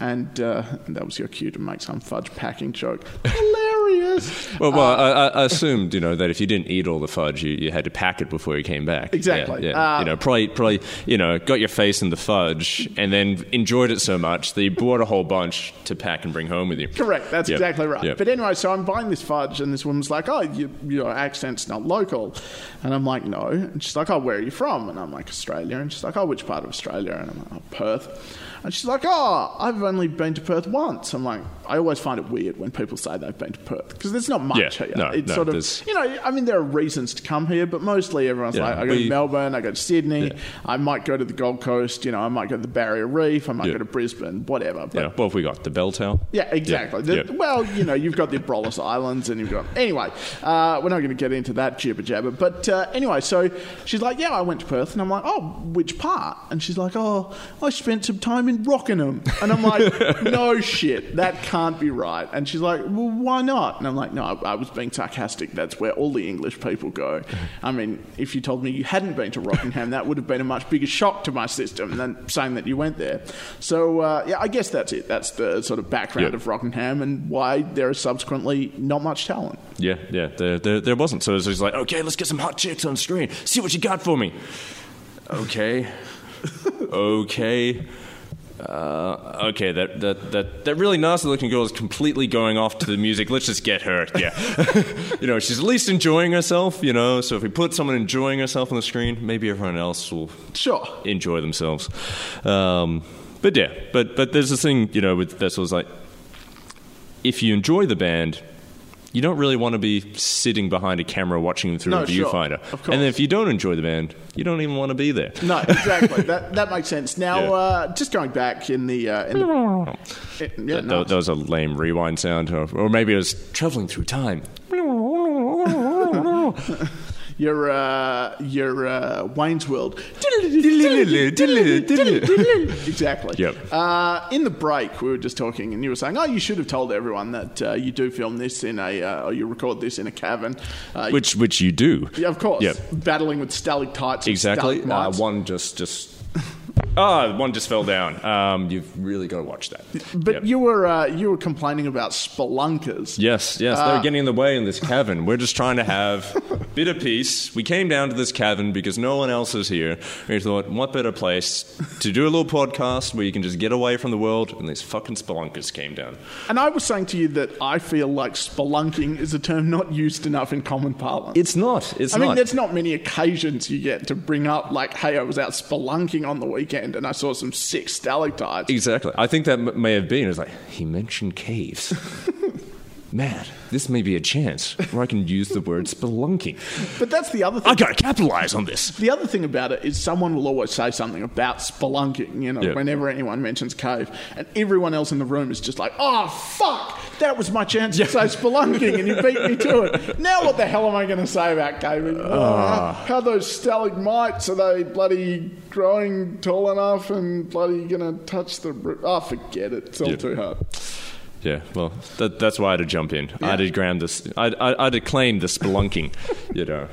and, uh, and that was your cue to make some fudge packing joke. Hilarious. well, well I, I- I assumed you know that if you didn't eat all the fudge, you, you had to pack it before you came back. Exactly. Yeah, yeah. Uh, you know, probably, probably, you know, got your face in the fudge and then enjoyed it so much that you bought a whole bunch to pack and bring home with you. Correct. That's Yep. exactly right. Yep. But anyway, so I'm buying this fudge, and this woman's like, "Oh, you, your accent's not local," and I'm like, "No." And she's like, "Oh, where are you from?" And I'm like, "Australia." And she's like, "Oh, which part of Australia?" And I'm like, "Oh, Perth." And she's like, "Oh, I've only been to Perth once." I'm like, I always find it weird when people say they've been to Perth because there's not much Yeah, here. no, it's no, sort of, there's- you know, I mean, there are reasons to come here, but mostly everyone's Yeah, like, I go we- to Melbourne, I go to Sydney, Yeah. I might go to the Gold Coast, you know, I might go to the Barrier Reef, I might go to Brisbane, whatever. But Yeah. Well, have we got the bell tower? yeah, exactly. The-. Well, you know, you've got the Abrolhos Islands, and you've got anyway. Uh, we're not going to get into that jibber jabber, but uh, anyway. So she's like, "Yeah, I went to Perth," and I'm like, "Oh, which part?" And she's like, "Oh, I spent some time in Rockingham," and I'm like, "No shit, that can't be right." And she's like, "Well, why not?" And I'm like, "No, I, I was being sarcastic. That's where all the English people go." I mean, if you told me you hadn't been to Rockingham, that would have been a much bigger shock to my system than saying that you went there. So uh, yeah, I guess that's it. That's the sort of background Yeah. of Rockingham and why there is subsequently not much talent. Yeah, yeah, there, there, there wasn't. So it was like, okay, let's get some hot chicks on screen. See what you got for me. Okay, okay, uh, okay. That, that that that really nasty looking girl is completely going off to the music. Let's just get her. Yeah, you know, she's at least enjoying herself. You know, so if we put someone enjoying herself on the screen, maybe everyone else will Sure. enjoy themselves. Um, but yeah, but but there's this thing, you know, with festivals like if you enjoy the band, you don't really want to be sitting behind a camera watching them through No, a sure, viewfinder. of course. And then if you don't enjoy the band, you don't even want to be there. No, exactly. that that makes sense. Now, Yeah. uh, just going back in the, uh, in the it- yeah, That, no, that was a lame rewind sound, or, or maybe it was traveling through time. your uh, your uh, Wayne's World. exactly. Yep. Uh, in the break, we were just talking, and you were saying, "Oh, you should have told everyone that uh, you do film this in a, uh, or you record this in a cavern." Uh, Which which you do. yeah, of course. Yep. Battling with stalactites. and Exactly. Uh, one just just Ah, one just fell down. Um, you've really got to watch that. But Yep. you were uh, you were complaining about spelunkers. Yes, yes, they're getting in the way in this cavern. We're just trying to have a bit of peace. We came down to this cavern because no one else is here. We thought, what better place to do a little podcast where you can just get away from the world? And these fucking spelunkers came down. And I was saying to you that I feel like spelunking is a term not used enough in common parlance. It's not. It's I not. mean, there's not many occasions you get to bring up, like, hey, I was out spelunking on the weekend and I saw some sick stalactites. Exactly. I think that m- may have been. It's like he mentioned caves. Man, this may be a chance where I can use the word spelunking. But that's the other thing. I gotta capitalize on this. The other thing about it is someone will always say something about spelunking, you know, Yeah. whenever anyone mentions cave, and everyone else in the room is just like, oh, fuck, that was my chance to say spelunking, and you beat me to it. Now what the hell am I going to say about caving? Oh, Ah. how, those stalagmites, are they bloody growing tall enough and bloody going to touch the roof? Oh, forget it. It's all Yeah. too hard. Yeah, well, that, that's why I had to jump in. I Yeah. had to ground this. I, I, I'd acclaim the spelunking. you know,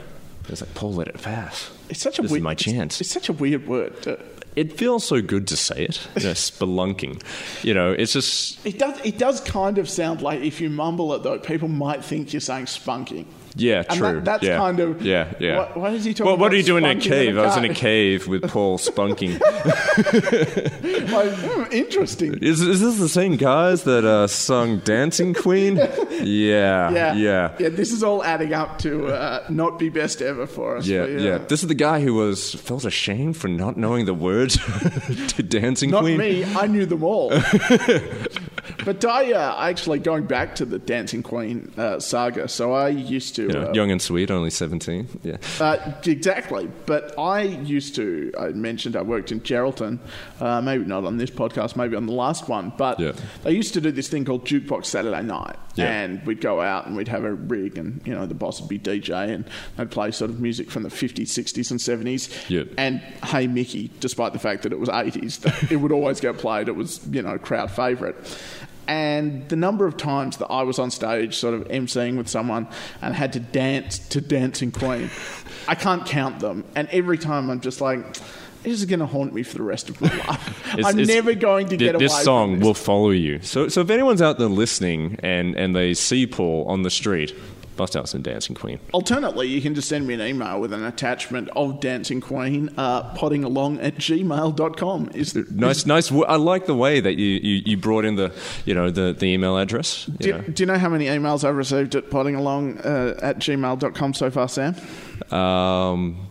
it's like Paul, let it pass. It's such a This is weird, my it's- chance. It's, such a weird word. Uh, It feels so good to say it. You know, spelunking. You know, it's just It does. It does kind of sound like if you mumble it though, people might think you're saying spunking. Yeah, true. that- that's yeah. kind of- yeah, yeah. Why- why is he talking Well, what are you doing in a spunking in cave? I was in a cave? cave with Paul spunking. Like, hmm, interesting. Is, is this the same guys that uh, sung Dancing Queen? Yeah, Yeah, yeah, yeah. This is all adding up to uh, not be best ever for us. Yeah, but, yeah. This is the guy who was felt ashamed for not knowing the words to Dancing Not Queen. me. I knew them all. but I uh, actually going back to the Dancing Queen uh, saga. So I used to You know, uh, young and sweet, only seventeen. Yeah, Uh, exactly. But I used to, I mentioned I worked in Geraldton, uh, maybe not on this podcast, maybe on the last one, but Yeah. they used to do this thing called Jukebox Saturday Night. Yeah. And we'd go out and we'd have a rig, and, you know, the boss would be DJ, and they'd play sort of music from the 50s, 60s, and 70s. Yeah. And Hey Mickey, despite the fact that it was 80s, it would always get played. It was, you know, crowd favourite. And the number of times that I was on stage, sort of emceeing with someone, and had to dance to Dancing Queen, I can't count them. And every time I'm just like, this is going to haunt me for the rest of my life. It's- I'm it's- never going to get away. This song from this. will follow you. So, so if anyone's out there listening and and they see Paul on the street, bust out some Dancing Queen. Alternately, you can just send me an email with an attachment of Dancing Queen, uh, poddingalong at gmail.com. Is, Nice, nice. w- I like the way that you, you, you brought in the you know the, the email address. You do, know. do you know how many emails I've received at poddingalong uh, at gmail.com so far, Sam? Um,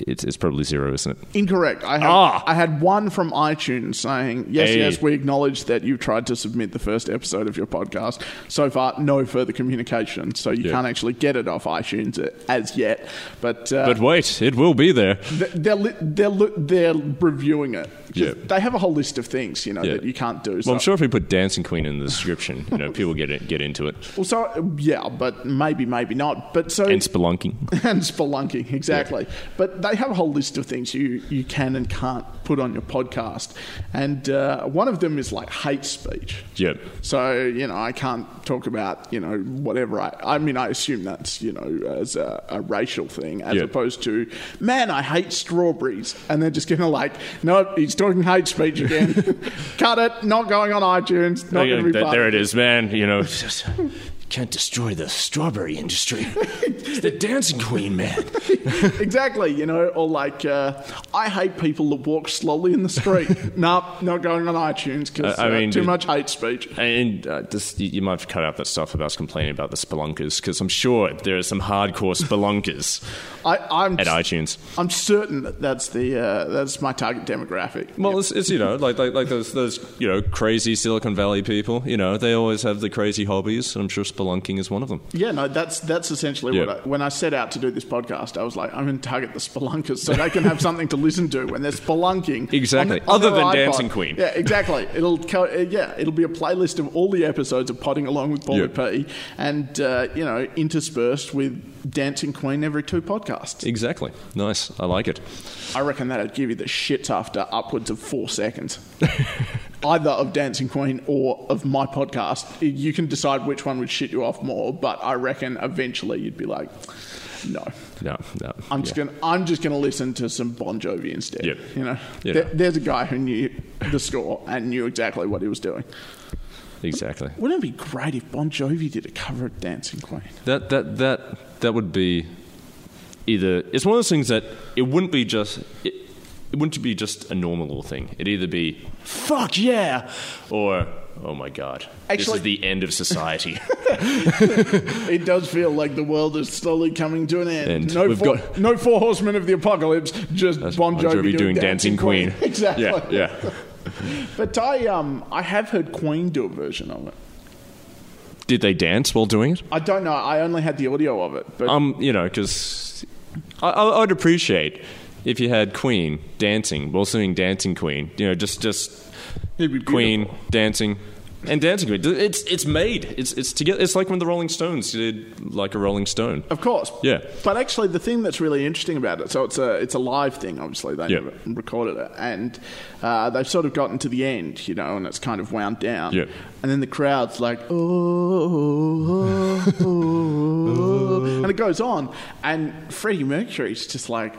it's, it's probably zero, isn't it? Incorrect. I had, Ah. I had one from iTunes saying, yes, Hey. yes, we acknowledge that you've tried to submit the first episode of your podcast. So far, no further communication. So you Yeah. can't actually get it off iTunes as yet. But, uh, But wait, it will be there. they're, li- they're, li- they're reviewing it. Yeah. They have a whole list of things, you know, Yeah. that you can't do. So. Well, I'm sure if we put Dancing Queen in the description, you know, people get it, get into it. Well, so, yeah, but maybe, maybe not. But so And spelunking. and spelunking exactly but they have a whole list of things you, you can and can't put on your podcast. And uh, one of them is like hate speech. Yep. so you know i can't talk about you know whatever i i mean i assume that's you know as a, a racial thing as Yeah. opposed to man i hate strawberries. And they're just gonna like no he's talking hate speech again. Cut it. Not going on iTunes. Not Oh, gonna be Th- there it is, man. You know, can't destroy the strawberry industry. it's the Dancing Queen, man. exactly, you know, or like, uh, I hate people that walk slowly in the street. nope, not going on iTunes because Uh, I mean, too dude- much hate speech. And uh, this, you, you might have cut out that stuff about us complaining about the spelunkers because I'm sure there are some hardcore spelunkers I, I'm at iTunes. I'm certain that that's the uh, that's my target demographic. Well, it's, it's you know like like like those those you know crazy Silicon Valley people. You know they always have the crazy hobbies. and I'm sure spelunking is one of them. Yeah, no, that's that's essentially Yeah. what I, when I set out to do this podcast, I was like, I'm going to target the spelunkers so they can have something to listen to when they're spelunking. Exactly. on- Other than iPod. Dancing Queen. Yeah, exactly. It'll co- yeah, it'll be a playlist of all the episodes of Potting Along with Paul Yeah. P, and uh, you know, interspersed with Dancing Queen every two podcasts. Exactly. Nice. I like it. I reckon that'd give you the shits after upwards of four seconds. either of Dancing Queen or of my podcast. You can decide which one would shit you off more, but I reckon eventually you'd be like, no. No, no. I'm just yeah. gonna I'm just gonna listen to some Bon Jovi instead. Yep. You know, You There- there's a guy who knew the score and knew exactly what he was doing. exactly. Wouldn't it be great if Bon Jovi did a cover of Dancing Queen? That that that that would be either. It's one of those things that it wouldn't be just. It, it wouldn't be just a normal little thing. It'd either be fuck yeah, or oh my god, this is the end of society. It does feel like the world is slowly coming to an end. And no, we've four, got- no four horsemen of the apocalypse, just Bon Jovi, doing Dancing Queen. exactly. yeah, yeah. But I um I have heard Queen do a version of it. Did they dance while doing it? I don't know. I only had the audio of it, but Um, you know, because I, I, I'd appreciate if you had Queen dancing while singing Dancing Queen. You know, just just Queen dancing and Dancing Queen. It's it's made. It's it's together. It's like when the Rolling Stones did like a Rolling Stone. Of course. Yeah. But actually, the thing that's really interesting about it, so it's a it's a live thing. Obviously, they Yeah. recorded it, and uh, they've sort of gotten to the end, you know, and it's kind of wound down. Yeah. And then the crowd's like, oh, oh, oh," and it goes on, and Freddie Mercury's just like.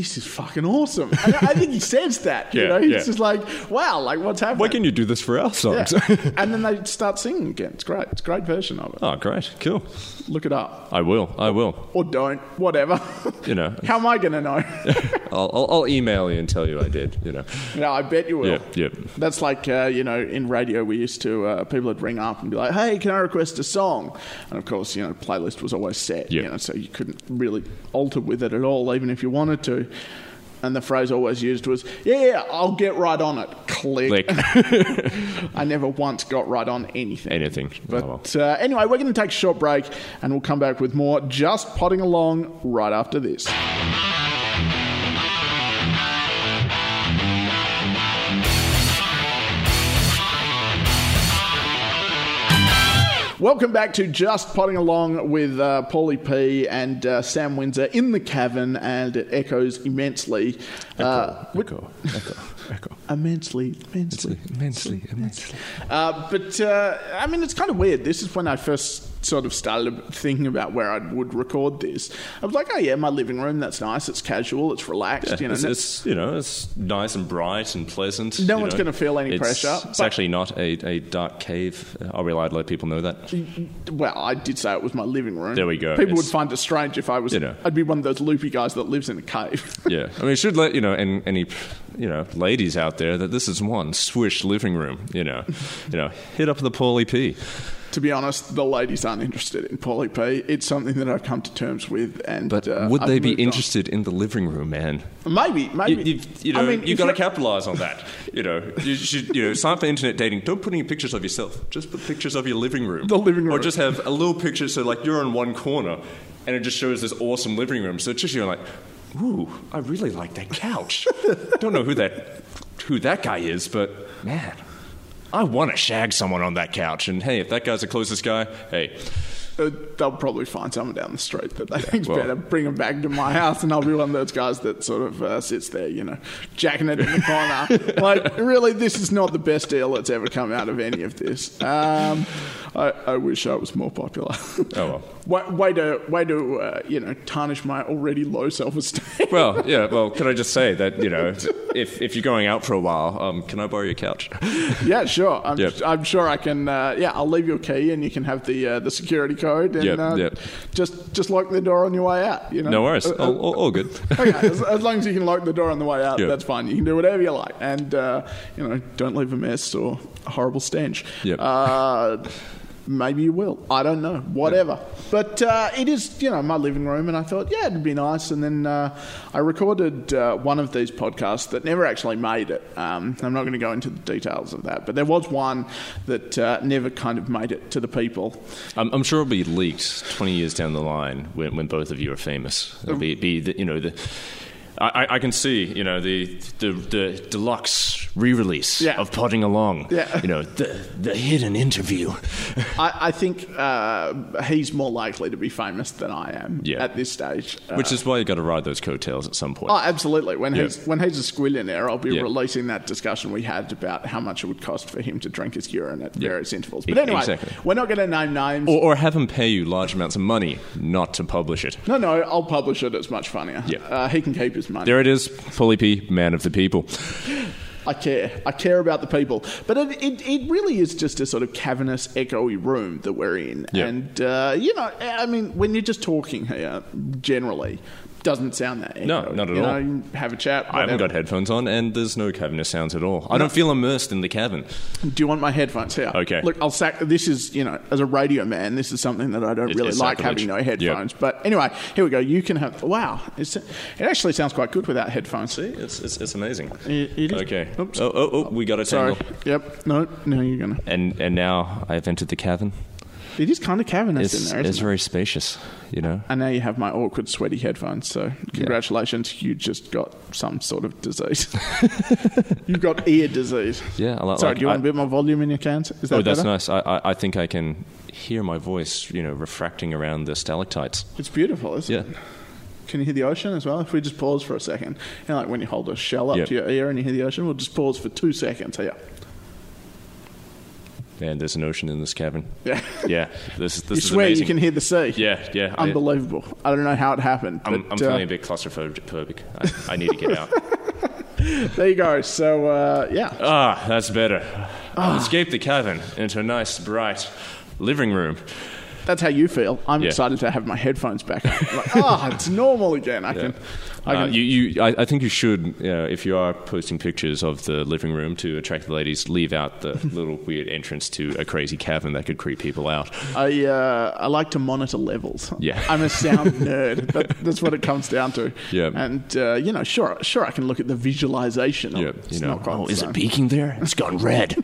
This is fucking awesome. And I think he says that. you Yeah, know, he's yeah. just like, "Wow, like what's happening?" Why can you do this for our Yeah. songs? and then they start singing again. It's great. It's a great version of it. oh, great, cool. Look it up I will. I will. or don't, whatever. You know, How am I going to know? I'll, I'll, I'll email you and tell you I did. You know. yeah, I bet you will. Yep, yep. That's like, uh, you know, in radio, we used to, uh, people would ring up and be like, hey, can I request a song? And of course, you know, playlist was always set, Yep. you know, so you couldn't really alter with it at all, even if you wanted to. And the phrase always used was, yeah, yeah, I'll get right on it. Click. Click. I never once got right on anything. Anything. But Oh, well. uh, anyway, we're going to take a short break and we'll come back with more just potting along right after this. Welcome back to Just Potting Along with uh, Paulie P and uh, Sam Windsor in the cavern, and it echoes immensely. Uh, Echo, echo, echo. immensely, immensely. Immensely, immensely. Uh, but uh, I mean, it's kind of weird. This is when I first sort of started thinking about where I would record this. I was like, oh yeah, my living room. That's nice. It's casual. It's relaxed. you know, it's, it's you know it's nice and bright and pleasant. No one's gonna feel any It's- pressure, It's but- actually not a, a dark cave. Are we allowed to let people know that? well, I did say it was my living room. There we go. People would find it strange if I was. You know. I'd be one of those loopy guys that lives in a cave. Yeah, I mean, it should let you know, and any you know ladies out there that this is one swish living room. You know, you know, hit up the Paulie P. to be honest, the ladies aren't interested in Paulie P. It's something that I've come to terms with, and But uh, would they be moved on. interested in the living room, man? Maybe, maybe. You, you've, you know, I mean, you've got to capitalize on that. You know, you should, you know, sign up for internet dating. Don't put any pictures of yourself. Just put pictures of your living room. The living room, Or just have a little picture so, like, you're in one corner and it just shows this awesome living room. So it's just you're like, ooh, I really like that couch. Don't know who that who that guy is, but man, I want to shag someone on that couch. And hey, if that guy's the closest guy, hey, Uh, they'll probably find someone down the street that they think's well- better. Bring them back to my house, and I'll be one of those guys that sort of uh, sits there, you know, jacking it in the corner. like, really, this is not the best deal that's ever come out of any of this. Um, I, I wish I was more popular. oh well. way, way to, way to, uh, you know, tarnish my already low self-esteem. Well, yeah. Well, can I just say that you know, if if you're going out for a while, um, can I borrow your couch? yeah, sure. I'm, Yep. I'm sure I can. Uh, yeah, I'll leave your key, and you can have the uh, the security code, and Yep, uh, yep. just just lock the door on your way out. You know, No worries. Uh, uh, All, all, all good. okay, as, as long as you can lock the door on the way out, that's fine. You can do whatever you like, and uh, you know, don't leave a mess or a horrible stench. Yep. Uh, maybe you will. I don't know. Whatever. But uh, it is, you know, my living room, and I thought, yeah, it'd be nice. And then uh, I recorded uh, one of these podcasts that never actually made it. Um, I'm not going to go into the details of that, but there was one that uh, never kind of made it to the people. I'm, I'm sure it'll be leaked 20 years down the line when, when both of you are famous. It'll be, be the, you know the I, I- can see, you know, the the, the deluxe re-release Yeah. of Podding Along. Yeah. You know, the the hidden interview. I, I think uh, he's more likely to be famous than I am Yeah. at this stage. Uh, Which is why you got to ride those coattails at some point. Oh, absolutely. When Yeah. he's when he's a squillionaire, I'll be releasing that discussion we had about how much it would cost for him to drink his urine at various intervals. But anyway, exactly. we're not going to name names. or, or have him pay you large amounts of money not to publish it. no, no, I'll publish it. It's much funnier. Yeah. Uh, he can keep his There it is, Paulie P, man of the people. I care. I care about the people. But it, it, it really is just a sort of cavernous, echoey room that we're in. Yeah. And, uh, you know, I mean, when you're just talking here, generally, doesn't sound that echoey. No, not at you all. Know, you have a chat. I haven't got headphones on, and there's no cavernous sounds at all. I don't feel immersed in the cavern. Do you want my headphones here? Okay. Look, I'll sack. This is, you know, as a radio man, this is something that I don't It- really like having no headphones. But anyway, here we go. You can have. Wow, it's, it actually sounds quite good without headphones. See, it's, it's, it's amazing. It- it Okay. Oops. Oh, oh, oh, we got a Sorry. Yep. No. No, you're gonna. And and now I've entered the cavern. It is kind of cavernous It's, in there. it's it? very spacious, you know. And now you have my awkward, sweaty headphones. So congratulations, you just got some sort of disease. You've got ear disease. Yeah, I like. Sorry, like, do you want a bit more volume in your cans? Is that Oh, that's better? nice. I, I I think I can hear my voice, you know, refracting around the stalactites. It's beautiful, isn't Yeah. it? Can you hear the ocean as well? If we just pause for a second, you know, like when you hold a shell up Yeah. to your ear and you hear the ocean, we'll just pause for two seconds here. And there's an ocean in this cavern. Yeah. Yeah, this is this you is swear amazing. you can hear the sea. Yeah, yeah. Unbelievable. I, don't know how it happened. I'm, but, I'm feeling uh, a bit claustrophobic. I, I need to get out. there you go. So, uh, yeah. Ah, that's better. Ah. I've escaped the cavern into a nice, bright living room. That's how you feel. I'm Yeah. excited to have my headphones back. like, ah, it's normal again. I can. I Uh, you, you, I, I think you should, you know, if you are posting pictures of the living room to attract the ladies, leave out the little weird entrance to a crazy cavern that could creep people out. I, uh, I like to monitor levels. Yeah. I'm a sound nerd. That, that's what it comes down to. Yeah. And, uh, you know, sure, sure, I can look at the visualization. Of Yeah, it. you know, not quite oh, is it peaking there? It's gone red.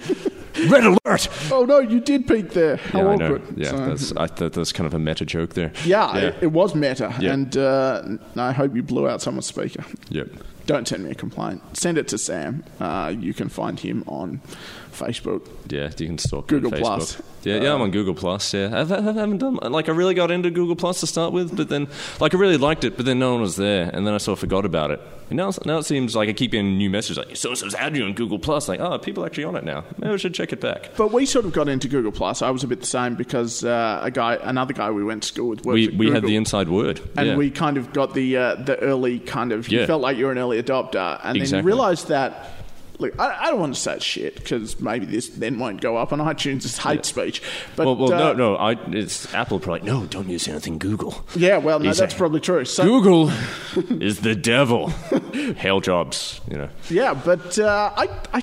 red alert! Oh, no, you did peek there. How yeah, I know. awkward. Yeah, So- that's, I thought that's kind of a meta joke there. yeah, yeah. It, it was meta. Yeah. And uh, I hope you blew out someone's speaker. Yep. Don't send me a complaint. Send it to Sam. Uh, you can find him on Facebook. Yeah, you can stalk Google me on Facebook. Plus. Yeah, yeah, I'm on Google Plus. Yeah, I've, I haven't done like I really got into Google Plus to start with, but then like I really liked it, but then no one was there, and then I sort of forgot about it. And now, now it seems like I keep getting new messages like so and so's had you on Google Plus. Like, oh, people are actually on it now. Maybe I should check it back. But we sort of got into Google Plus. I was a bit the same because uh, a guy, another guy we went to school with, We we had the inside word, and yeah. we kind of got the uh, the early kind of. You Yeah. felt like you were an early adopter, and then Exactly. you realised that. Look, I, I don't want to say shit because maybe this then won't go up on iTunes as hate speech. But well, well, uh, no, no. I, it's Apple probably no. Don't use anything Google. Yeah, well, no, He's that's a- probably true. So, Google is the devil. Hail Jobs, you know. Yeah, but uh, I, I,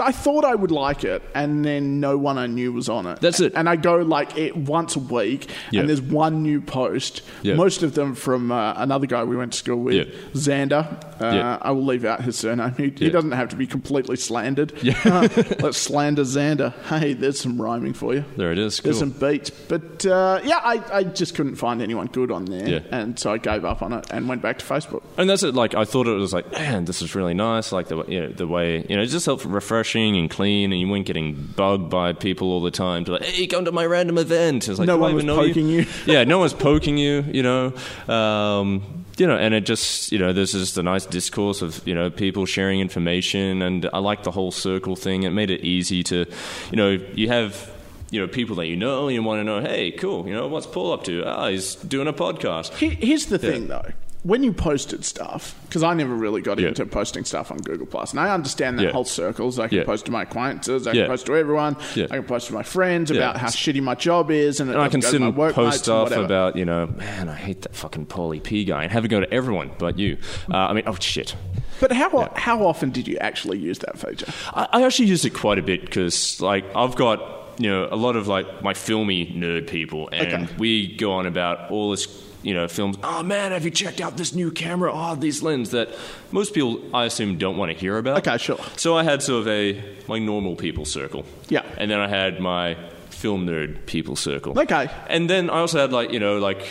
I thought I would like it, and then no one I knew was on it. That's it. And I go like it once a week, Yeah. and there's one new post. Yeah. Most of them from uh, another guy we went to school with, Yeah. Xander. Uh. I will leave out his surname. He, he doesn't have to be completely slandered. Yeah. Uh, let's slander Xander. Hey, there's some rhyming for you. There it is. There's some beats, but uh, yeah, I, I just couldn't find anyone good on there, Yeah. and so I gave up on it and went back to Facebook. And that's it. Like I thought it was like, man, this is really nice. Like the you know, the way you know, it just felt refreshing and clean, and you weren't getting bugged by people all the time. To like, hey, come to my random event. It's like, No one was poking you. yeah, no one's poking you. You know, um, you know, and it just you know, there's just a nice discourse of you know people sharing information, and I like the whole circle thing. It made it easy to, you know, you have. You know, people that you know, you want to know, hey, cool, you know, what's Paul up to? Ah, he's doing a podcast. Here's the thing, though. When you posted stuff, because I never really got Yeah. into posting stuff on Google Plus, and I understand that Yeah. whole circles. I can Yeah. post to my acquaintances, I can post to everyone. I can post to my friends about how shitty my job is, and, And I can sit and post and stuff whatever. about, you know, man, I hate that fucking Paulie P guy, and have it go to everyone but you. Uh, I mean, oh shit. But how how often did you actually use that feature? I, I actually use it quite a bit because, like, I've got you know a lot of like my filmy nerd people, and Okay. we go on about all this. You know, films. Oh man, have you checked out this new camera? Oh, these lenses that most people, I assume, don't want to hear about. Okay, sure. So I had sort of a my normal people circle. Yeah. And then I had my film nerd people circle. Okay. And then I also had like you know like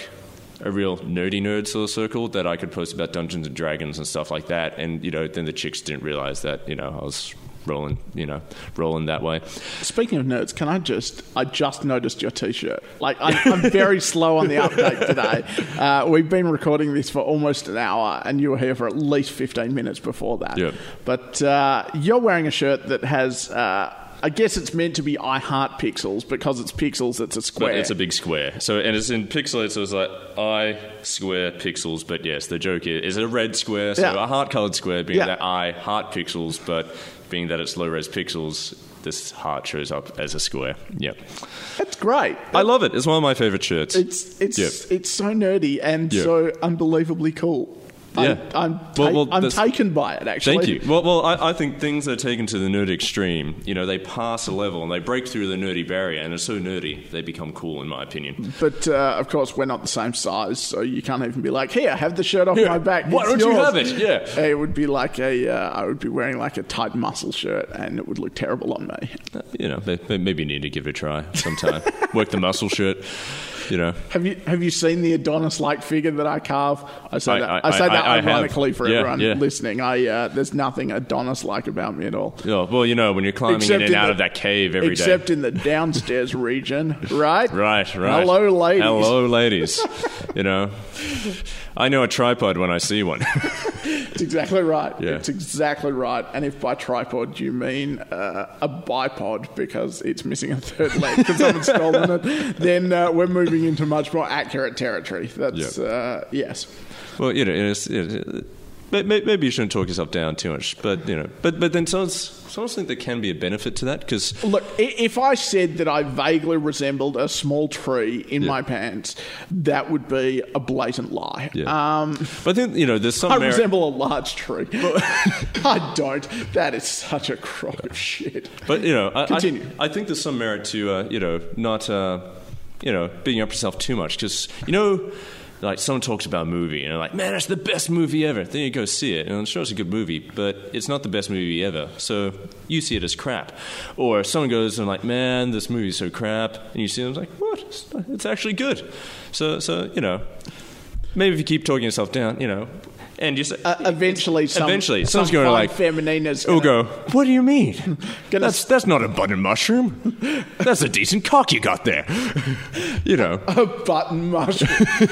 a real nerdy nerd sort of circle that I could post about Dungeons and Dragons and stuff like that. And you know, then the chicks didn't realize that you know I was rolling, you know, rolling that way. Speaking of nerds, can I just? I just noticed your T-shirt. Like I'm, I'm very slow on the update today. Uh, we've been recording this for almost an hour, and you were here for at least 15 minutes before that. Yep. But uh, you're wearing a shirt that has. Uh, I guess it's meant to be I heart pixels because it's pixels. It's a square. But it's a big square. So and it's in pixelated, so it's like I square pixels. But yes, the joke is, is it a red square? So Yeah. a heart colored square being Yeah. that I heart pixels, but being that it's low res pixels, this heart shows up as a square. Yep. That's great. I love it. It's one of my favorite shirts. It's it's Yep. it's so nerdy and Yeah. so unbelievably cool. Yeah. I'm I'm, ta- well, I'm taken by it. Actually, Thank you. Well, well, I, I think things are taken to the nerd extreme, you know, they pass a level and they break through the nerdy barrier, and it's so nerdy they become cool, in my opinion. But uh, of course, we're not the same size, so you can't even be like, "Here, I have the shirt off Yeah. my back." Why don't you have it? Yeah. it would be like a. Uh, I would be wearing like a tight muscle shirt, and it would look terrible on me. You know, may- may- maybe you need to give it a try sometime. Work the muscle shirt. You know, Have you have you seen the Adonis-like figure that I carve? I say I- that I- I, say I- that ironically for Yeah, everyone yeah. listening. I uh, there's nothing Adonis-like about me at all. Oh, well, you know, when you're climbing Except in and in out the- of that cave every day. Except in the downstairs region, right? Right, right. Hello, ladies. Hello, ladies. you know, I know a tripod when I see one. It's exactly right. Yeah. It's exactly right. And if by tripod you mean uh, a bipod because it's missing a third leg because someone's stolen it, then uh, we're moving into much more accurate territory. That's Yeah. uh, yes. well, you know, it's, it, may- may- maybe you shouldn't talk yourself down too much, but you know, but but then some some think there can be a benefit to that because Look, if I said that I vaguely resembled a small tree in Yeah. my pants, that would be a blatant lie. Yeah. Um, But I think you know, there's some I merit. resemble a large tree. I don't. That is such a crock of shit. But you know, I, I- Continue. I, think there's some merit to uh, you know not uh, you know being up yourself too much because you know. Like someone talks about a movie and they're like, "Man, it's the best movie ever." Then you go see it, and I'm sure it's a good movie, but it's not the best movie ever. So you see it as crap. Or someone goes and like, "Man, this movie's so crap," and you see them like, "What? It's actually good." So, so you know, maybe if you keep talking yourself down, you know, and you say, Uh, eventually, some, Eventually, some someone's gonna, like- feminina's gonna- go, what do you mean? That's, that's not a button mushroom. That's a decent cock you got there. you know. A button mushroom.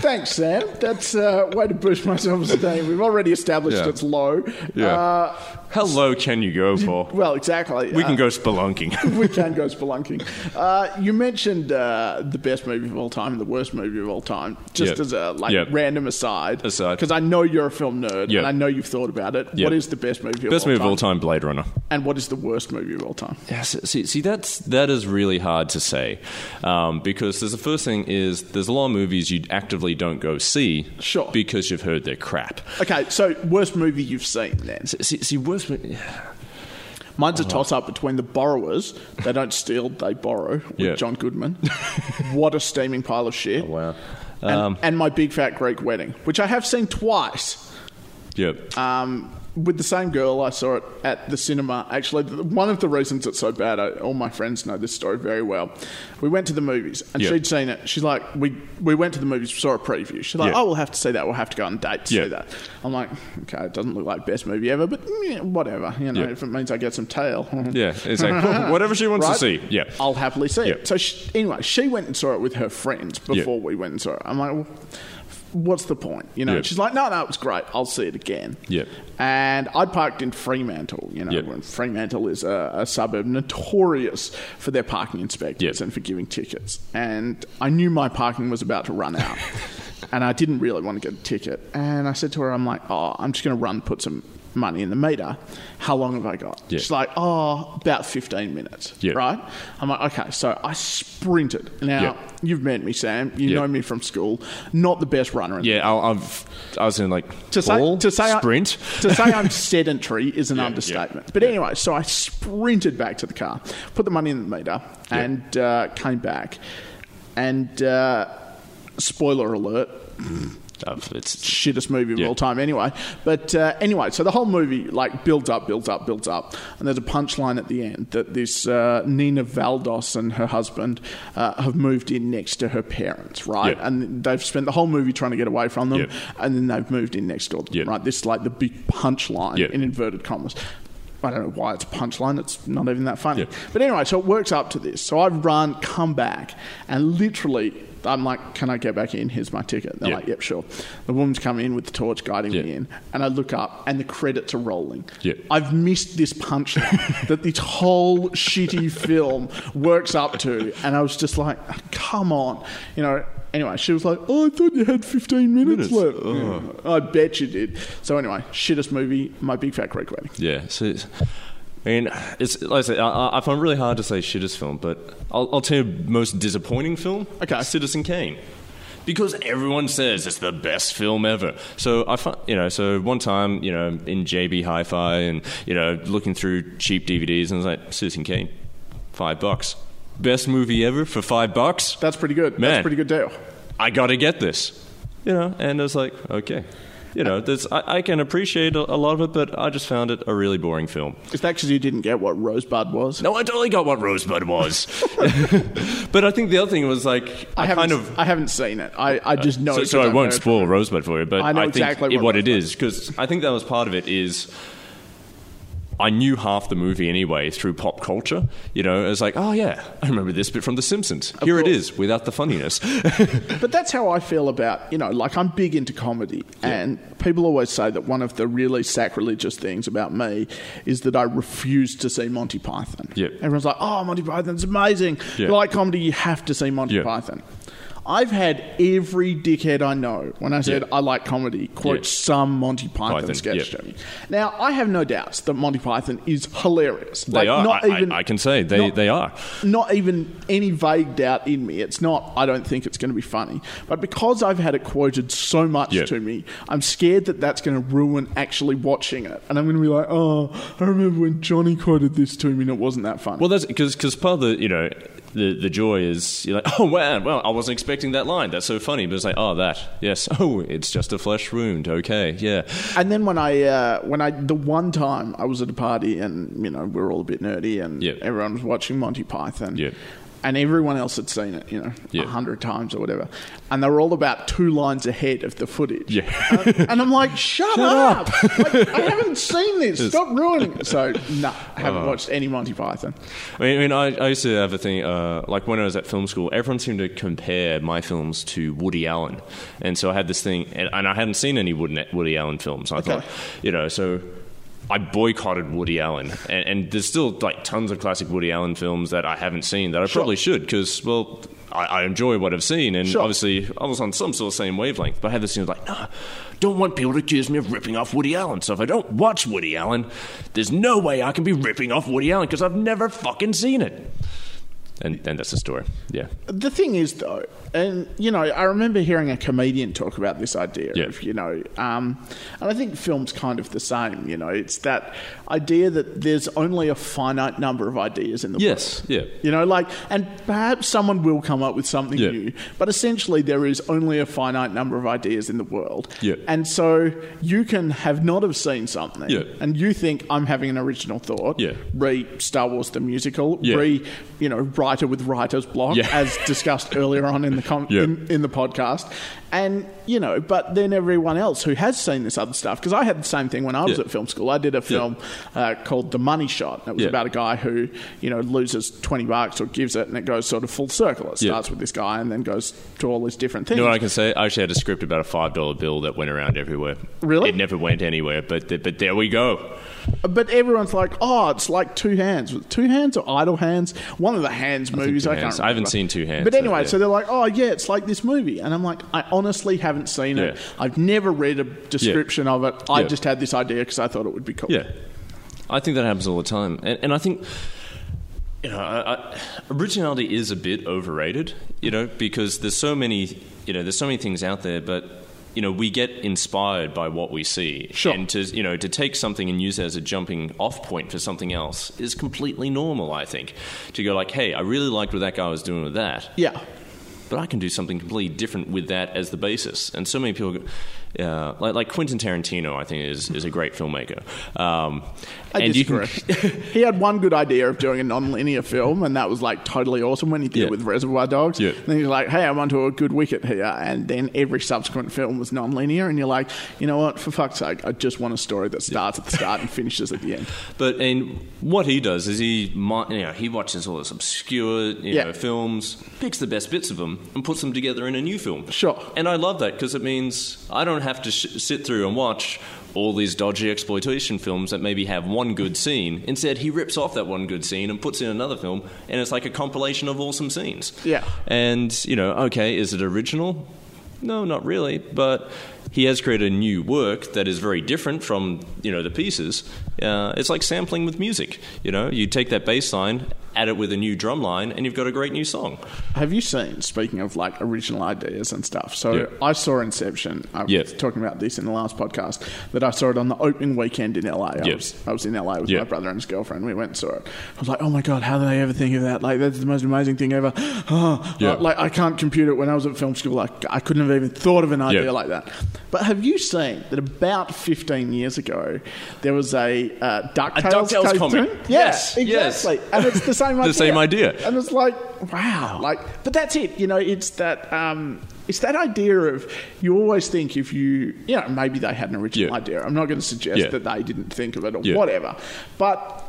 Thanks, Sam. That's a way to boost my self-esteem. We've already established Yeah. it's low. Yeah. Uh, How low can you go for? well, exactly. We Uh, can go spelunking. we can go spelunking. Uh, you mentioned uh, the best movie of all time and the worst movie of all time, just Yep. as a like Yep. random aside. Aside. because I know you're a film nerd Yep. and I know you've thought about it. Yep. What is the best movie? Best of all movie of time? all time, Blade Runner. And what is the worst movie of all time? Yeah, see, see, see, that's that is really hard to say um, because there's the first thing is there's a lot of movies you actively don't go see, Sure. because you've heard they're crap. Okay, so worst movie you've seen then? See, see worst. mo- Mine's a toss up between The Borrowers. They don't steal, they borrow. With Yeah. John Goodman. what a steaming pile of shit. Wow. And, Um, and my Big Fat Greek Wedding, which I have seen twice. Yep. Um, with the same girl, I saw it at the cinema. Actually, one of the reasons it's so bad, I, all my friends know this story very well. We went to the movies, and Yeah. she'd seen it. She's like, we we went to the movies, saw a preview. She's like, Yeah. oh, we'll have to see that. We'll have to go on a date to Yeah. see that. I'm like, okay, it doesn't look like best movie ever, but mm, yeah, whatever. You know, if it means I get some tail. yeah. It's like whatever she wants Right? to see. Yeah. I'll happily see it. So she, anyway, she went and saw it with her friends before we went and saw it. I'm like, well, what's the point? You know, Yeah. she's like, no, no, it was great. I'll see it again. Yeah. And I parked in Fremantle. You know, when Fremantle is a, a suburb notorious for their parking inspectors Yeah. and for giving tickets. And I knew my parking was about to run out. and I didn't really want to get a ticket. And I said to her, I'm like, oh, I'm just going to run, put some money in the meter. How long have I got? Yeah. She's like, oh, about 15 minutes. Yeah. Right? I'm like, okay. So I sprinted. Now, Yeah. you've met me, Sam. You know me from school. Not the best runner in the Yeah, I'll, I've, I was in like to say, to say I- sprint. to say I'm sedentary is an understatement. But anyway, so I sprinted back to the car, put the money in the meter, and uh, came back. And uh, spoiler alert, stuff. It's shittest movie of Yeah. all time anyway. But uh, anyway, so the whole movie like builds up, builds up, builds up, and there's a punchline at the end that this uh, Nia Vardalos and her husband uh, have moved in next to her parents, right? Yeah. And they've spent the whole movie trying to get away from them, Yeah. and then they've moved in next door, to them, right? This is like the big punchline in inverted commas. I don't know why it's a punchline. It's not even that funny. Yeah. But anyway, so it works up to this. So I run, come back, and literally, I'm like, "Can I get back in? Here's my ticket." They're Yeah. like, "Yep, sure." The woman's come in with the torch, guiding me in, and I look up, and the credits are rolling. Yeah. I've missed this punchline that this whole shitty film works up to, and I was just like, "Come on," you know. Anyway, she was like, "Oh, I thought you had 15 minutes, Minutes? left." Yeah. I bet you did. So anyway, shittest movie, my Big Fat Greek Wedding. Yeah, so it's, I mean, it's like I say, I, I find it really hard to say shittest film, but I'll, I'll tell you most disappointing film. Okay. Citizen Kane. Because everyone says it's the best film ever. So I find, you know, so one time, you know, in JB Hi-Fi and you know, looking through cheap DVDs, and I was like, Citizen Kane, five bucks, best movie ever for five bucks. That's pretty good. That's a pretty good deal. I got to get this, you know. And I was like, okay, you know, there's, I, I can appreciate a, a lot of it, but I just found it a really boring film. Is that because you didn't get what Rosebud was? No, I totally got what Rosebud was. but I think the other thing was like I I, haven't, kind of. I haven't seen it. I, I just know. So, it so I won't spoil Rosebud for you, but I know think exactly what what it is because I think that was part of it. Is I knew half the movie anyway through pop culture. You know, it was like, oh yeah, I remember this bit from The Simpsons. Here it is without the funniness. But that's how I feel about, you know, like I'm big into comedy. And people always say that one of the really sacrilegious things about me is that I refuse to see Monty Python. Yep. Everyone's like, oh, Monty Python's amazing. Yeah. you like comedy, you have to see Monty Yeah. Python. I've had every dickhead I know, when I said. I like comedy, quote Yeah. some Monty Python, Python, sketch yeah. to me. Now, I have no doubts that Monty Python is hilarious. they Like, are. Not I, even, I, I can say they, not- they are. not even any vague doubt in me. It's not, I don't think it's going to be funny. But because I've had it quoted so much Yeah. to me, I'm scared that that's going to ruin actually watching it. And I'm going to be like, oh, I remember when Johnny quoted this to me and it wasn't that funny. Well, that's because because part of the you know the the joy is you're like oh man well I wasn't expecting that line that's so funny but it's like oh that yes oh it's just a flesh wound okay yeah and then when I, uh, when I, the one time I was at a party and, you know, we are all a bit nerdy and Yeah. everyone was watching Monty Python. Yeah. And everyone else had seen it, you know, a Yeah. hundred times or whatever. And they were all about two lines ahead of the footage. Yeah. Uh, and I'm like, shut, up! Like, I haven't seen this. Stop ruining it. So, no, I haven't watched any Monty Python. I mean, I, mean, I, I used to have a thing, uh, like when I was at film school, everyone seemed to compare my films to Woody Allen. And so I had this thing, and, and I hadn't seen any Woody, Woody Allen films. I thought, you know, so I boycotted Woody Allen. And, and there's still like tons of classic Woody Allen films that I haven't seen that I probably should, because, well, I, I enjoy what I've seen. And Sure. obviously, I was on some sort of same wavelength. But I had this thing like, nah, don't want people to accuse me of ripping off Woody Allen. So if I don't watch Woody Allen, there's no way I can be ripping off Woody Allen because I've never fucking seen it. And, and that's the story. Yeah. The thing is, though, and you know, I remember hearing a comedian talk about this idea Yeah. of, you know, um, and I think film's kind of the same. You know, it's that idea that there's only a finite number of ideas in the world. Yes. world. Yeah. You know, like, and perhaps someone will come up with something Yeah. new, but essentially there is only a finite number of ideas in the world. Yeah. And so you can have not have seen something, Yeah. and you think I'm having an original thought. Yeah. Re Star Wars the musical. Yeah. Re, you know, writer with writer's block, Yeah. as discussed earlier on in the com- Yeah. in, in the podcast. And you know, but then everyone else who has seen this other stuff, because I had the same thing when I was Yeah. at film school. I did a film uh, called The Money Shot. It was Yeah. about a guy who you know loses twenty bucks or gives it, and it goes sort of full circle. It Yeah. starts with this guy and then goes to all these different things. You know what I can say? I actually had a script about a five dollar bill that went around everywhere. Really? It never went anywhere, but th- but there we go. But everyone's like, oh, it's like two hands. Two hands or idle hands? One of the hands movies. I can't Hands. I haven't seen Two Hands, But so, anyway, yeah. so they're like, oh, yeah, it's like this movie. And I'm like, I honestly haven't seen it. Yeah. I've never read a description of it. I Yeah. just had this idea because I thought it would be cool. Yeah, I think that happens all the time, and, and I think you know I, I, originality is a bit overrated. You know, because there's so many you know there's so many things out there, but you know we get inspired by what we see, Sure. and to you know to take something and use it as a jumping off point for something else is completely normal. I think to go like, hey, I really liked what that guy was doing with that. Yeah. But I can do something completely different with that as the basis. And so many people, uh, like, like Quentin Tarantino, I think is is a great filmmaker. Um, I and you can, disagree. he had one good idea of doing a non-linear film, and that was like totally awesome when he did Yeah. it with Reservoir Dogs. Yeah. Then he's like, "Hey, I'm onto a good wicket here," and then every subsequent film was non-linear, and you're like, "You know what? For fuck's sake, I just want a story that starts at the start and finishes at the end." But and what he does is he, you know, he watches all this obscure, you Yeah. know, films, picks the best bits of them, and puts them together in a new film. Sure. And I love that because it means I don't have to sh- sit through and watch all these dodgy exploitation films that maybe have one good scene. Instead, he rips off that one good scene and puts in another film, and it's like a compilation of awesome scenes. Yeah. And you know, okay, is it original? No, not really, but he has created a new work that is very different from you know the pieces. Uh, it's like sampling with music. You know, you take that bass line, add it with a new drum line, and you've got a great new song. Have you seen? Speaking of like original ideas and stuff, so Yeah. I saw Inception. I Yeah. was talking about this in the last podcast that I saw it on the opening weekend in LA. I Yeah. was I was in LA with my brother and his girlfriend. We went and saw it. I was like, oh my god, how did they ever think of that? Like that's the most amazing thing ever. Oh, Yeah. Like I can't compute it. When I was at film school, like I couldn't have even thought of an idea like that. But have you seen that about 15 years ago there was a uh, DuckTales, DuckTales cartoon? comic. Yes, yes. exactly. And it's the same The idea. same idea. And it's like, wow. Like, but that's it. You know, it's that. Um, it's that idea of you always think if you, you know, maybe they had an original Yeah. idea. I'm not going to suggest Yeah. that they didn't think of it or Yeah. whatever. But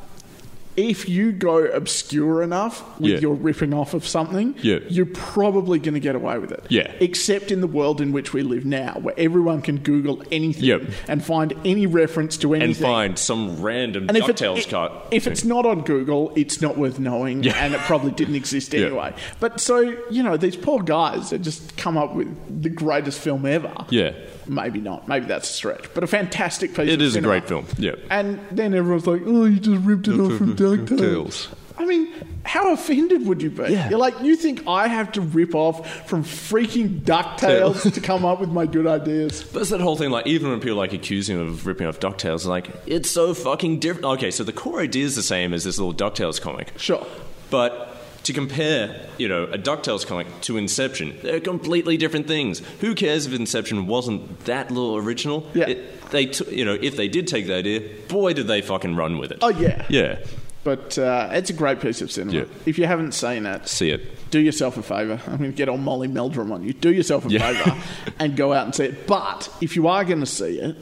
if you go obscure enough with Yeah. your ripping off of something, Yeah. you're probably going to get away with it. Yeah. Except in the world in which we live now, where everyone can Google anything Yep. and find any reference to anything. And find some random And if, it, DuckTales cut. if it's not on Google, it's not worth knowing, Yeah. and it probably didn't exist anyway. But so you know, these poor guys that just come up with the greatest film ever. Yeah. Maybe not. Maybe that's a stretch. But a fantastic piece. It is a great film. Yeah. And then everyone's like, "Oh, you just ripped it off from DuckTales." DuckTales. I mean, how offended would you be? Yeah. You're like, you think I have to rip off from freaking DuckTales to come up with my good ideas? But it's that whole thing, like, even when people like accuse him of ripping off DuckTales, like, it's so fucking different. Okay, so the core idea is the same as this little DuckTales comic. Sure. But to compare, you know, a DuckTales comic to Inception, they're completely different things. Who cares if Inception wasn't that little original? Yeah. It, they, t- you know, if they did take the idea, boy, did they fucking run with it. Oh, yeah. Yeah. But uh, it's a great piece of cinema. Yeah. If you haven't seen it, See it. do yourself a favour. I'm going to get all Molly Meldrum on you. Do yourself a Yeah. favour and go out and see it. But if you are going to see it,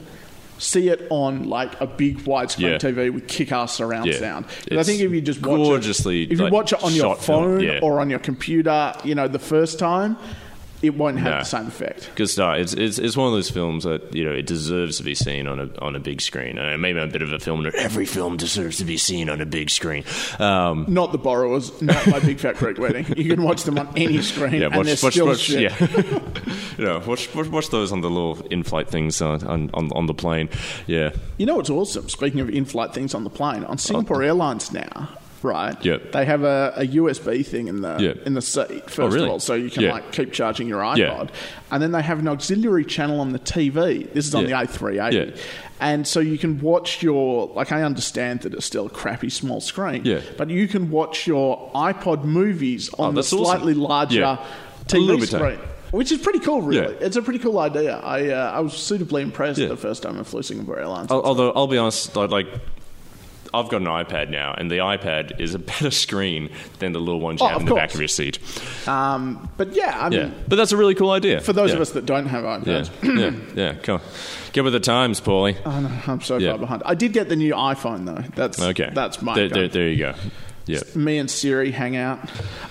see it on like a big widescreen Yeah. TV with kick-ass surround Yeah. sound. I think if you just watch gorgeously, it, if you like, watch it on your phone yeah. or on your computer, you know, the first time, it won't have Nah. the same effect. Good start. It's, it's it's one of those films that you know it deserves to be seen on a on a big screen. Uh, maybe I'm a bit of a film nerd. Every film deserves to be seen on a big screen. Um, Not the borrowers, not my big fat Greek wedding. You can watch them on any screen, yeah, and watch, they're watch, still watch, shit. yeah. you know, watch, watch watch those on the little in-flight things on on, on, on the plane. Yeah, You know what's awesome? Speaking of in-flight things on the plane, on Singapore Airlines now, right? Oh. Yep. They have a, a USB thing in the Yep. in the seat first Oh, really? of all, so you can Yeah. like keep charging your iPod, Yeah. and then they have an auxiliary channel on the TV. This is on Yeah. the A380. Yeah. And so you can watch your like I understand that it's still a crappy small screen, Yeah. but you can watch your iPod movies on Oh, the that's awesome. slightly larger Yeah. TV Illuminate. screen. Which is pretty cool, really. Yeah. It's a pretty cool idea. I uh, I was suitably impressed Yeah. the first time I flew Singapore Airlines. Although I'll be honest, I'd like, like I've got an iPad now, and the iPad is a better screen than the little ones you Oh, have in the back of your seat. Um, but yeah, I mean, Yeah, but that's a really cool idea for those yeah. of us that don't have iPads, yeah, yeah. Come on. Get with the times, Paulie. oh, no, I'm so Yeah. far behind. I did get the new iPhone though. That's Okay, That's my There, there, there you go. Yeah. Me and Siri hang out.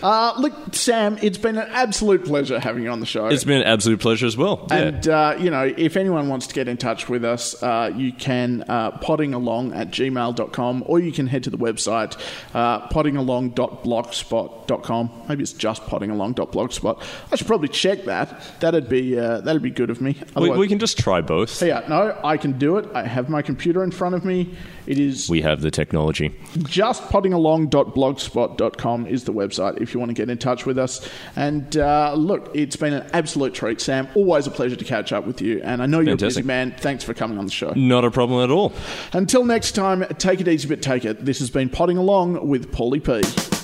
Uh, look, Sam, it's been an absolute pleasure having you on the show. It's been an absolute pleasure as well. Yeah. And, uh, you know, if anyone wants to get in touch with us, uh, you can uh, ploddingalong at gmail.com or you can head to the website uh, ploddingalong.blogspot.com. Maybe it's just ploddingalong.blogspot. I should probably check that. That'd be, uh, that'd be good of me. we, Otherwise- we can just try both. yeah, no, I can do it. I have my computer in front of me. It is We have the technology. just ploddingalong.blogspot.com is the website if you want to get in touch with us. And uh, look, it's been an absolute treat, Sam. Always a pleasure to catch up with you. And I know you're a busy man. Thanks for coming on the show. Not a problem at all. Until next time, take it easy, but take it. This has been Plodding Along with Paulie P.